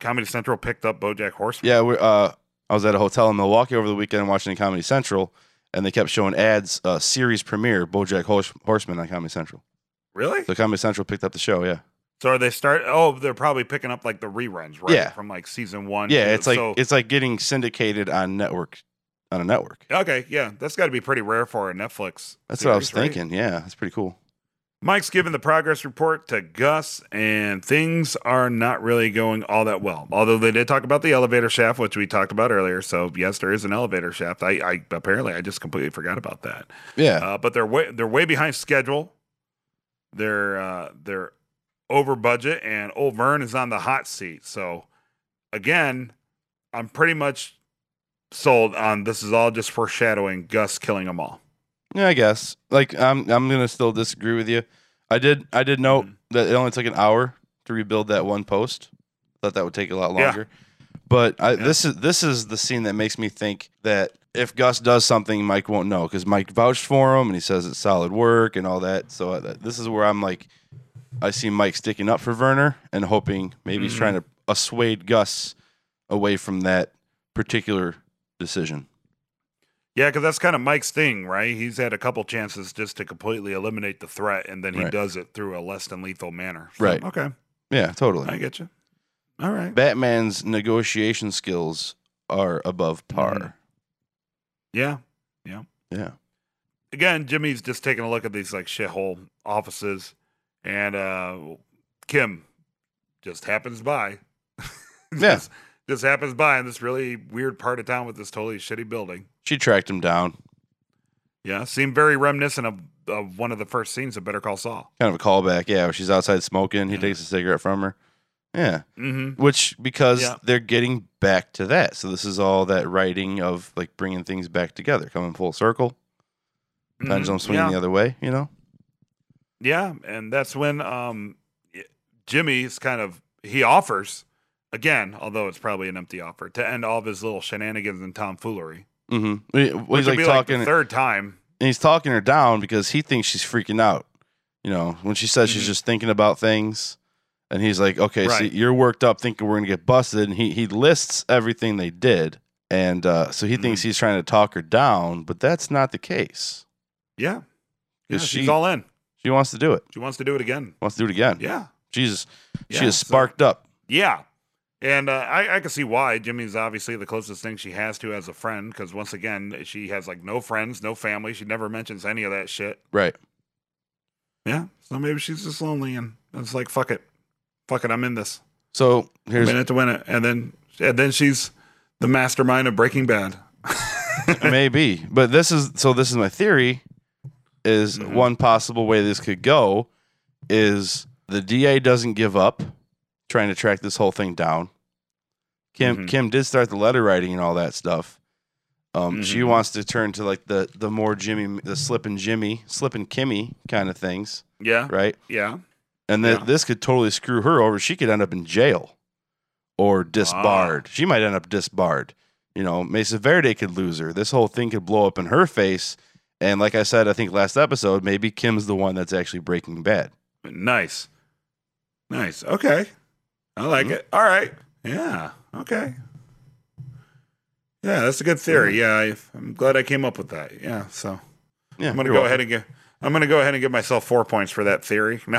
Speaker 1: Comedy Central picked up BoJack Horseman.
Speaker 2: Yeah, uh, I was at a hotel in Milwaukee over the weekend watching Comedy Central, and they kept showing ads, uh, series premiere, BoJack Horse- Horseman on Comedy Central.
Speaker 1: Really?
Speaker 2: So Comedy Central picked up the show. Yeah,
Speaker 1: So are they start? Oh, they're probably picking up like the reruns, right?
Speaker 2: Yeah.
Speaker 1: from like season one.
Speaker 2: yeah, it's like
Speaker 1: So-
Speaker 2: it's like getting syndicated on network on a network.
Speaker 1: okay. Yeah, that's got to be pretty rare for a Netflix.
Speaker 2: That's what I was
Speaker 1: series, right?
Speaker 2: thinking. Yeah, that's pretty cool.
Speaker 1: Mike's given the progress report to Gus, and things are not really going all that well. Although they did talk about the elevator shaft, which we talked about earlier. So yes, there is an elevator shaft. I, I apparently I just completely forgot about that.
Speaker 2: Yeah,
Speaker 1: Uh, but they're way they're way behind schedule. They're uh, they're over budget, and Old Vern is on the hot seat. So again, I'm pretty much sold on this is all just foreshadowing Gus killing them all.
Speaker 2: Yeah, I guess. Like I'm I'm gonna still disagree with you. I did I did note
Speaker 1: Mhm.
Speaker 2: that it only took an hour to rebuild that one post. Thought that would take a lot longer. Yeah. But I,
Speaker 1: Yeah.
Speaker 2: this is this is the scene that makes me think that if Gus does something, Mike won't know because Mike vouched for him and he says it's solid work and all that. So uh, this is where I'm like, I see Mike sticking up for Werner and hoping maybe he's
Speaker 1: Mhm.
Speaker 2: trying to assuade Gus away from that particular decision.
Speaker 1: Yeah, because that's kind of Mike's thing, right? He's had a couple chances just to completely eliminate the threat, and then he
Speaker 2: Right.
Speaker 1: does it through a less than lethal manner. So,
Speaker 2: Right.
Speaker 1: Okay.
Speaker 2: Yeah, totally.
Speaker 1: I get you. All right.
Speaker 2: Batman's negotiation skills are above par.
Speaker 1: Mhm. Yeah.
Speaker 2: Yeah.
Speaker 1: Again, Jimmy's just taking a look at these like shithole offices, and uh Kim just happens by. [LAUGHS]
Speaker 2: Yeah.
Speaker 1: just, just happens by in this really weird part of town with this totally shitty building.
Speaker 2: She tracked him down.
Speaker 1: Yeah, seemed very reminiscent of, of one of the first scenes of Better Call Saul.
Speaker 2: Kind of a callback. Yeah, she's outside smoking. He
Speaker 1: Yeah.
Speaker 2: takes a cigarette from her. Yeah.
Speaker 1: Mm-hmm.
Speaker 2: Which, because
Speaker 1: Yeah.
Speaker 2: they're getting back to that. So this is all that writing of like bringing things back together, coming full circle, pendulum swinging
Speaker 1: Mm-hmm. yeah.
Speaker 2: the other way, you know?
Speaker 1: Yeah, and that's when um Jimmy's kind of he offers again, although it's probably an empty offer, to end all of his little shenanigans and tomfoolery.
Speaker 2: Mm-hmm. He's like talking,
Speaker 1: like third time.
Speaker 2: and he's talking her down because he thinks she's freaking out. You know, when she says she's
Speaker 1: Mhm.
Speaker 2: just thinking about things, and he's like, "Okay,
Speaker 1: Right.
Speaker 2: so you're worked up, thinking we're gonna get busted." And he he lists everything they did, and uh, so he thinks
Speaker 1: Mm-hmm.
Speaker 2: he's trying to talk her down, but that's not the case.
Speaker 1: Yeah. Yeah, she's
Speaker 2: she-
Speaker 1: all in.
Speaker 2: She wants to do it.
Speaker 1: She wants to do it again.
Speaker 2: Wants to do it again.
Speaker 1: Yeah.
Speaker 2: Jesus,
Speaker 1: Yeah,
Speaker 2: she is
Speaker 1: so-
Speaker 2: sparked up.
Speaker 1: Yeah. And uh, I, I can see why. Jimmy's obviously the closest thing she has to as a friend because, once again, she has like no friends, no family. She never mentions any of that shit.
Speaker 2: Right.
Speaker 1: Yeah. So maybe she's just lonely and it's like, fuck it. Fuck it. I'm in this.
Speaker 2: So here's
Speaker 1: I'm in it to win it. And then, and then she's the mastermind of Breaking Bad. [LAUGHS]
Speaker 2: maybe, but this is so. This is my theory. Is
Speaker 1: Mhm.
Speaker 2: one possible way this could go is the DA doesn't give up trying to track this whole thing down. Kim
Speaker 1: Mhm.
Speaker 2: Kim did start the letter writing and all that stuff. Um, she
Speaker 1: Mhm.
Speaker 2: wants to turn to like the the more Jimmy, the slipping Jimmy, slipping Kimmy kind of things,
Speaker 1: Yeah.
Speaker 2: right?
Speaker 1: Yeah.
Speaker 2: And then
Speaker 1: Yeah.
Speaker 2: this could totally screw her over. She could end up in jail or disbarred. She might end up disbarred. You know, Mesa Verde could lose her. This whole thing could blow up in her face. And like I said, I think last episode, maybe Kim's the one that's actually breaking bad.
Speaker 1: Nice. Nice. Okay. I like
Speaker 2: Mhm.
Speaker 1: it. All right. Yeah. Okay. Yeah, that's a good theory. Yeah, I, I'm glad I came up with that. Yeah. So
Speaker 2: Yeah,
Speaker 1: I'm gonna go
Speaker 2: welcome.
Speaker 1: ahead and get. I'm gonna go ahead and give myself four points for that theory. [LAUGHS]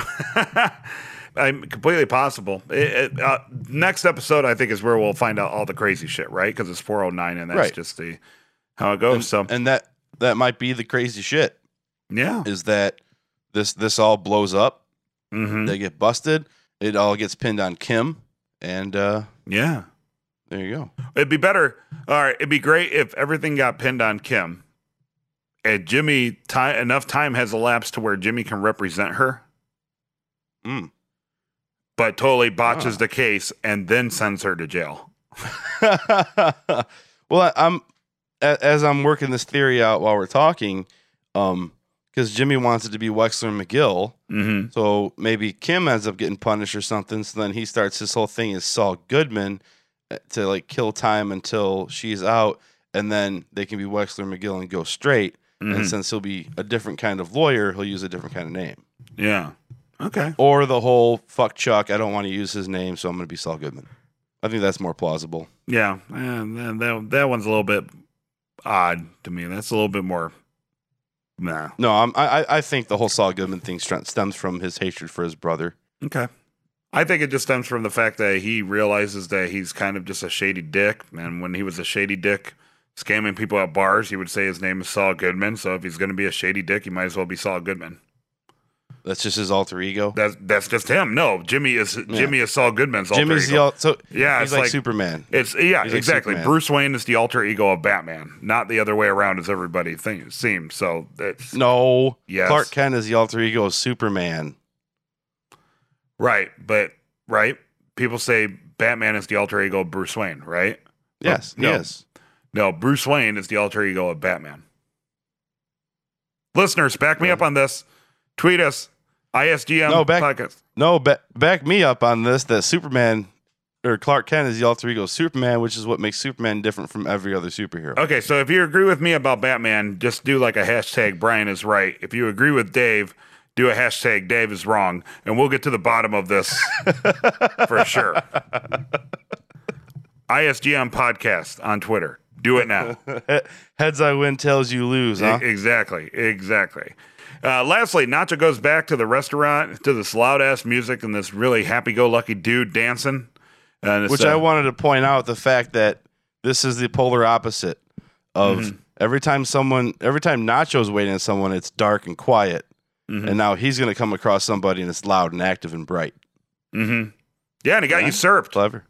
Speaker 1: No, I'm completely possible. It, it, uh, next episode, I think, is where we'll find out all the crazy shit, right? Because it's 409, and that's
Speaker 2: Right.
Speaker 1: just the how it goes.
Speaker 2: And,
Speaker 1: so
Speaker 2: and that that might be the crazy shit
Speaker 1: yeah.
Speaker 2: is that this this all blows up.
Speaker 1: hmm
Speaker 2: They get busted. It all gets pinned on Kim, and uh,
Speaker 1: Yeah.
Speaker 2: There you go.
Speaker 1: It'd be better. All right, it'd be great if everything got pinned on Kim, and Jimmy. Time enough time has elapsed to where Jimmy can represent her,
Speaker 2: Mm.
Speaker 1: but totally botches
Speaker 2: Ah.
Speaker 1: the case and then sends her to jail. [LAUGHS]
Speaker 2: well, I'm as I'm working this theory out while we're talking, um, because Jimmy wants it to be Wexler and McGill,
Speaker 1: Mm-hmm.
Speaker 2: so maybe Kim ends up getting punished or something. So then he starts his whole thing as Saul Goodman to like kill time until she's out, and then they can be Wexler McGill and go straight.
Speaker 1: Mm-hmm.
Speaker 2: And since he'll be a different kind of lawyer, he'll use a different kind of name.
Speaker 1: Yeah. Okay.
Speaker 2: Or the whole fuck Chuck, I don't want to use his name, so I'm going to be Saul Goodman. I think that's more plausible.
Speaker 1: Yeah. And then that that one's a little bit odd to me. That's a little bit more. Nah.
Speaker 2: No, I'm, I I- I think the whole Saul Goodman thing stems from his hatred for his brother.
Speaker 1: Okay. I think it just stems from the fact that he realizes that he's kind of just a shady dick. And when he was a shady dick scamming people at bars, he would say his name is Saul Goodman. So if he's going to be a shady dick, he might as well be Saul Goodman.
Speaker 2: That's just his alter ego.
Speaker 1: That's that's just him. No, Jimmy is Jimmy is Saul Goodman's alter
Speaker 2: Jimmy's the
Speaker 1: ego.
Speaker 2: al- so
Speaker 1: yeah,
Speaker 2: he's
Speaker 1: it's
Speaker 2: like,
Speaker 1: like,
Speaker 2: Superman.
Speaker 1: it's yeah,
Speaker 2: he's
Speaker 1: exactly.
Speaker 2: Superman.
Speaker 1: Bruce Wayne is the alter ego of Batman, not the other way around as everybody think, seems. So it's
Speaker 2: No,
Speaker 1: Yes.
Speaker 2: Clark Kent is the alter ego of Superman.
Speaker 1: Right, but right. People say Batman is the alter ego of Bruce Wayne, right?
Speaker 2: Yes, oh,
Speaker 1: no.
Speaker 2: yes.
Speaker 1: No, Bruce Wayne is the alter ego of Batman. Listeners, back me up on this. Tweet us. ISGM
Speaker 2: No, back-
Speaker 1: podcast.
Speaker 2: No, ba- back me up on this. That Superman or Clark Kent is the alter ego of Superman, which is what makes Superman different from every other superhero.
Speaker 1: Okay, so if you agree with me about Batman, just do like a hashtag Brian is right. If you agree with Dave, do a hashtag Dave is wrong, and we'll get to the bottom of this [LAUGHS] for sure. ISGM podcast on Twitter. Do it now. [LAUGHS]
Speaker 2: Heads I win, tails you lose, huh?
Speaker 1: E- Exactly, exactly. Uh, lastly, Nacho goes back to the restaurant to this loud ass music and this really happy go lucky dude dancing. And it's,
Speaker 2: Which
Speaker 1: uh,
Speaker 2: I wanted to point out the fact that this is the polar opposite of
Speaker 1: Mm-hmm.
Speaker 2: every time someone, every time Nacho's waiting on someone, it's dark and quiet,
Speaker 1: Mhm.
Speaker 2: and now he's going to come across somebody and it's loud and active and bright.
Speaker 1: Mhm. Yeah, and he got
Speaker 2: Yeah.
Speaker 1: usurped.
Speaker 2: Clever,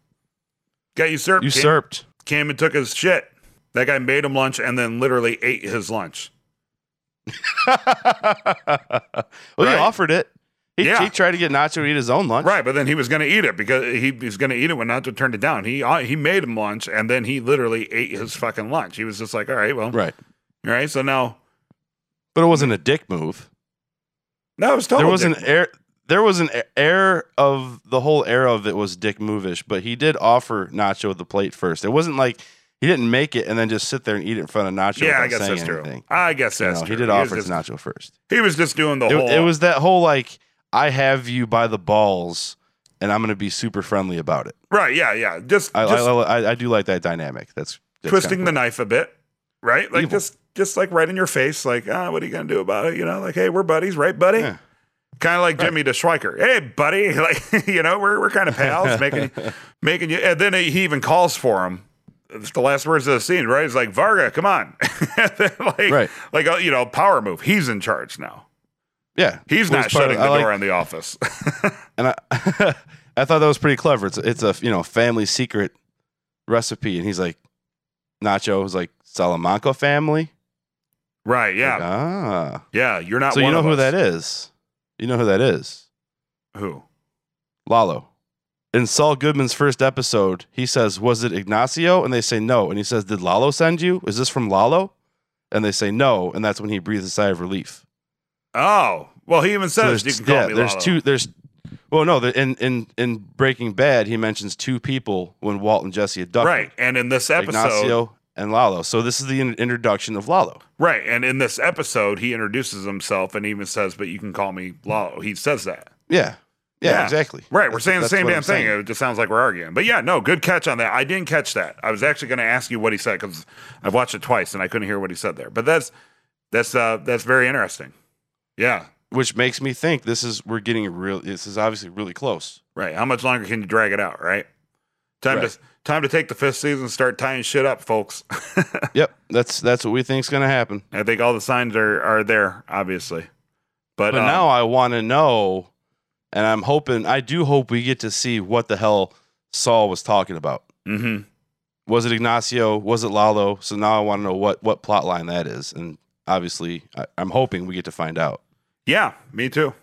Speaker 1: Got usurped. Came-
Speaker 2: usurped.
Speaker 1: Came and took his shit. That guy made him lunch and then literally ate his lunch. [LAUGHS]
Speaker 2: well,
Speaker 1: Right?
Speaker 2: he offered it. He,
Speaker 1: Yeah.
Speaker 2: he tried to get Nacho to eat his own lunch.
Speaker 1: Right, but then he was going to eat it because he was going to eat it when Nacho turned it down. He uh, he made him lunch and then he literally ate his fucking lunch. He was just like, all right, well,
Speaker 2: Right.
Speaker 1: all right. So now,
Speaker 2: But it wasn't a dick move.
Speaker 1: No, it was total.
Speaker 2: there was
Speaker 1: dick
Speaker 2: an air. There was an air of the whole era of it was dick movish, but he did offer Nacho the plate first. It wasn't like he didn't make it and then just sit there and eat it in front of Nacho.
Speaker 1: Yeah, I guess that's true. I guess
Speaker 2: You
Speaker 1: that's
Speaker 2: know,
Speaker 1: true.
Speaker 2: he did
Speaker 1: was
Speaker 2: offer
Speaker 1: just,
Speaker 2: Nacho first.
Speaker 1: He was just doing the
Speaker 2: It,
Speaker 1: whole.
Speaker 2: it was that whole like I have you by the balls and I'm going to be super friendly about it.
Speaker 1: right. Yeah, yeah. Just,
Speaker 2: I
Speaker 1: just
Speaker 2: I, I, I do like that dynamic. That's, that's
Speaker 1: twisting
Speaker 2: kinda
Speaker 1: the knife a bit, right? Like
Speaker 2: Evil.
Speaker 1: just just like right in your face, like, ah, what are you gonna do about it? You know, like, hey, we're buddies, right, buddy?
Speaker 2: Yeah.
Speaker 1: Kind of like Jimmy the Schweiker. Hey, buddy, [LAUGHS] like you know, we're we're kind of pals, [LAUGHS] making making you. And then he even calls for him. It's the last words of the scene, right? He's like, Varga, come on, [LAUGHS] like,
Speaker 2: Right.
Speaker 1: like uh, you know, power move. He's in charge now.
Speaker 2: Yeah,
Speaker 1: He's not
Speaker 2: it's part of-
Speaker 1: shutting the
Speaker 2: like-
Speaker 1: door on the office.
Speaker 2: and I, I thought that was pretty clever. It's a, it's a you know family secret recipe, and he's like, Nacho was like Salamanca family.
Speaker 1: Right? Yeah,
Speaker 2: Like, ah,
Speaker 1: yeah. You're not.
Speaker 2: so you know who
Speaker 1: us.
Speaker 2: that is? You know who that is?
Speaker 1: Who?
Speaker 2: Lalo. In Saul Goodman's first episode, he says, "Was it Ignacio?" And they say no. And he says, "Did Lalo send you? Is this from Lalo?" And they say no. And that's when he breathes a sigh of relief.
Speaker 1: Oh, well, he even
Speaker 2: So
Speaker 1: says
Speaker 2: there's,
Speaker 1: you can call
Speaker 2: yeah,
Speaker 1: me
Speaker 2: there's
Speaker 1: Lalo.
Speaker 2: two. There's well, no. The, in in in Breaking Bad, he mentions two people when Walt and Jesse abducted
Speaker 1: Right, and in this episode,
Speaker 2: Ignacio and Lalo. So this is the in- introduction of Lalo.
Speaker 1: right, and in this episode, he introduces himself and even says, "But you can call me Lalo." He says that.
Speaker 2: Yeah. Yeah,
Speaker 1: Yeah.
Speaker 2: exactly.
Speaker 1: Right, we're saying the same damn
Speaker 2: I'm
Speaker 1: thing.
Speaker 2: saying.
Speaker 1: It just sounds like we're arguing. But yeah, no, good catch on that. I didn't catch that. I was actually going to ask you what he said because I've watched it twice and I couldn't hear what he said there. But that's that's uh that's very interesting. Yeah,
Speaker 2: Which makes me think this is we're getting real. This is obviously really close.
Speaker 1: right. How much longer can you drag it out? Right. Time
Speaker 2: Right.
Speaker 1: to time to take the fifth season, and start tying shit up, folks. [LAUGHS]
Speaker 2: Yep, that's that's what we think's going to happen.
Speaker 1: I think all the signs are are there, obviously. But,
Speaker 2: But
Speaker 1: um,
Speaker 2: now I want to know, and I'm hoping, I do hope we get to see what the hell Saul was talking about.
Speaker 1: Mm-hmm.
Speaker 2: Was it Ignacio? Was it Lalo? So now I want to know what what plot line that is, and obviously I, I'm hoping we get to find out.
Speaker 1: Yeah, me too.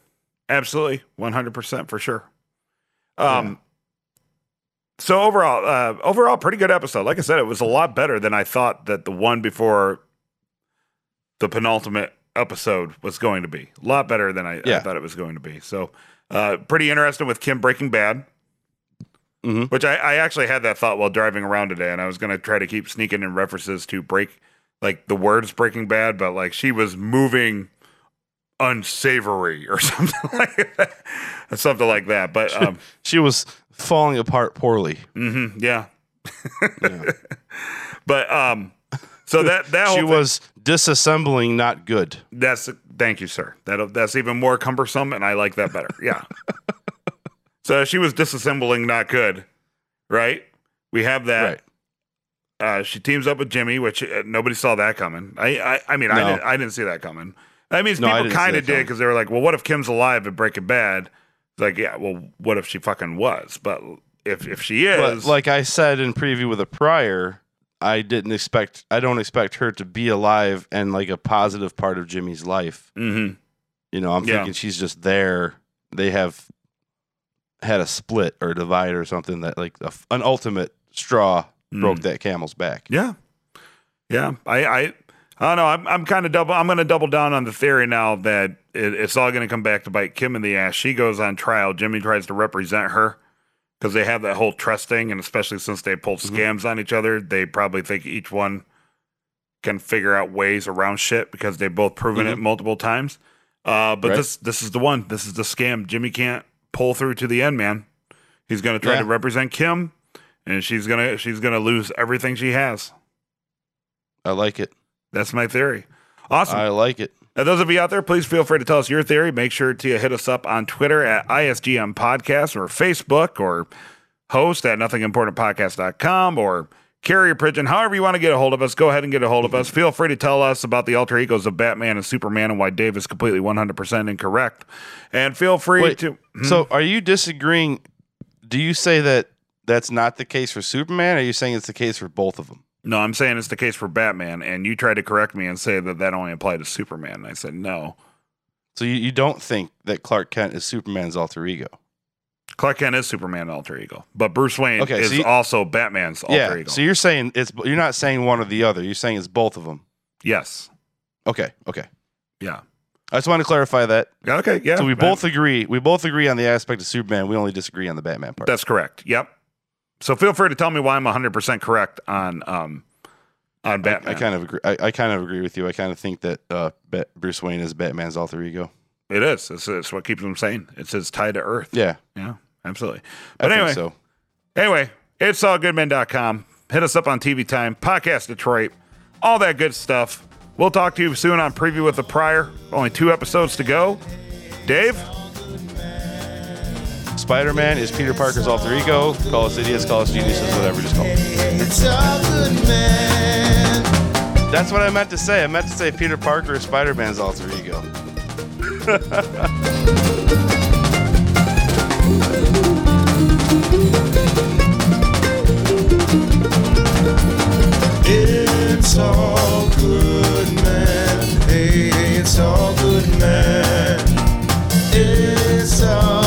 Speaker 1: Absolutely, one hundred percent for sure. Um, so overall, uh, overall, pretty good episode. Like I said, it was a lot better than I thought that the one before the penultimate episode was going to be. A lot better than I, I thought it was going to be. So, uh, pretty interesting with Kim Breaking Bad.
Speaker 2: Mhm.
Speaker 1: Which I, I actually had that thought while driving around today, and I was going to try to keep sneaking in references to break, like the words Breaking Bad, but like she was moving unsavory or [LAUGHS] something like that. something like that. But um,
Speaker 2: She was falling apart poorly.
Speaker 1: mhm, yeah.
Speaker 2: Yeah. [LAUGHS]
Speaker 1: But um, so that that whole
Speaker 2: she
Speaker 1: thing-
Speaker 2: was disassembling not good.
Speaker 1: that's thank you, sir. That that's even more cumbersome, and I like that better. Yeah. [LAUGHS] so she was disassembling not good, right? We have that.
Speaker 2: Right.
Speaker 1: Uh, she teams up with Jimmy, which uh, nobody saw that coming. I, I, I mean, I didn't, I didn't see that coming. I mean,
Speaker 2: No,
Speaker 1: people kind of did because they were like, "Well, what if Kim's alive at Breaking Bad?" Like, yeah, well, what if she fucking was? But if if she is, But
Speaker 2: like I said in preview with a prior, I didn't expect I don't expect her to be alive and like a positive part of Jimmy's life.
Speaker 1: hmm
Speaker 2: You know, I'm
Speaker 1: Yeah.
Speaker 2: thinking she's just there. They have had a split or a divide or something that like a, an ultimate straw broke
Speaker 1: Mm.
Speaker 2: that camel's back.
Speaker 1: Yeah, yeah. I, I, I don't know. I'm, I'm kind of double. I'm going to double down on the theory now that it, it's all going to come back to bite Kim in the ass. She goes on trial. Jimmy tries to represent her because they have that whole trust thing, and especially since they pulled
Speaker 2: Mhm.
Speaker 1: scams on each other, they probably think each one can figure out ways around shit because they've both proven it
Speaker 2: Mhm.
Speaker 1: multiple times. Uh, but
Speaker 2: Right.
Speaker 1: this this is the one. This is the scam. Jimmy can't pull through to the end, man. He's going to try
Speaker 2: Yeah.
Speaker 1: to represent Kim, and she's gonna she's gonna lose everything she has.
Speaker 2: I like it.
Speaker 1: That's my theory. Awesome.
Speaker 2: I like it.
Speaker 1: Now, those of you out there, please feel free to tell us your theory. Make sure to hit us up on Twitter at ISGM Podcast or Facebook or host at nothingimportantpodcast.com or carrier pigeon. However, you want to get a hold of us, go ahead and get a hold of us. Feel free to tell us about the alter egos of Batman and Superman and why Dave is completely 100% incorrect. And feel free
Speaker 2: Wait,
Speaker 1: to. Hmm?
Speaker 2: So, are you disagreeing? Do you say that that's not the case for Superman? Or are you saying it's the case for both of them?
Speaker 1: No, I'm saying it's the case for Batman. And you tried to correct me and say that that only applied to Superman. And I said, no.
Speaker 2: So you, you don't think that Clark Kent is Superman's alter ego?
Speaker 1: Clark Kent is Superman's alter ego, but Bruce Wayne
Speaker 2: Okay,
Speaker 1: is
Speaker 2: so you-
Speaker 1: also Batman's alter
Speaker 2: yeah.
Speaker 1: ego.
Speaker 2: So you're saying it's you're not saying one or the other. You're saying it's both of them.
Speaker 1: yes.
Speaker 2: Okay. Okay.
Speaker 1: Yeah.
Speaker 2: I just want to clarify that.
Speaker 1: Okay. Yeah.
Speaker 2: so we
Speaker 1: man.
Speaker 2: both agree. We both agree on the aspect of Superman. We only disagree on the Batman part.
Speaker 1: That's correct. Yep. So feel free to tell me why I'm 100 percent correct on um on
Speaker 2: I,
Speaker 1: Batman.
Speaker 2: I kind of agree. I, I kind of agree with you. I kind of think that uh, Bruce Wayne is Batman's alter ego.
Speaker 1: it is. It's, it's what keeps him sane. It's his tie to Earth.
Speaker 2: Yeah.
Speaker 1: Yeah. Absolutely.
Speaker 2: I
Speaker 1: But
Speaker 2: think
Speaker 1: anyway,
Speaker 2: so.
Speaker 1: anyway, it's allgoodmen.com. Hit us up on TV Time, Podcast Detroit, all that good stuff. We'll talk to you soon on Preview with the Prior. Only two episodes to go. Dave,
Speaker 2: Spider Man is Peter Parker's alter ego. Call us idiots, call us geniuses, whatever. Just call. Us.
Speaker 3: It's all good, man.
Speaker 2: That's what I meant to say. I meant to say Peter Parker is Spider Man's alter ego.
Speaker 3: It's all good, man. Hey, it's all good, man. It's all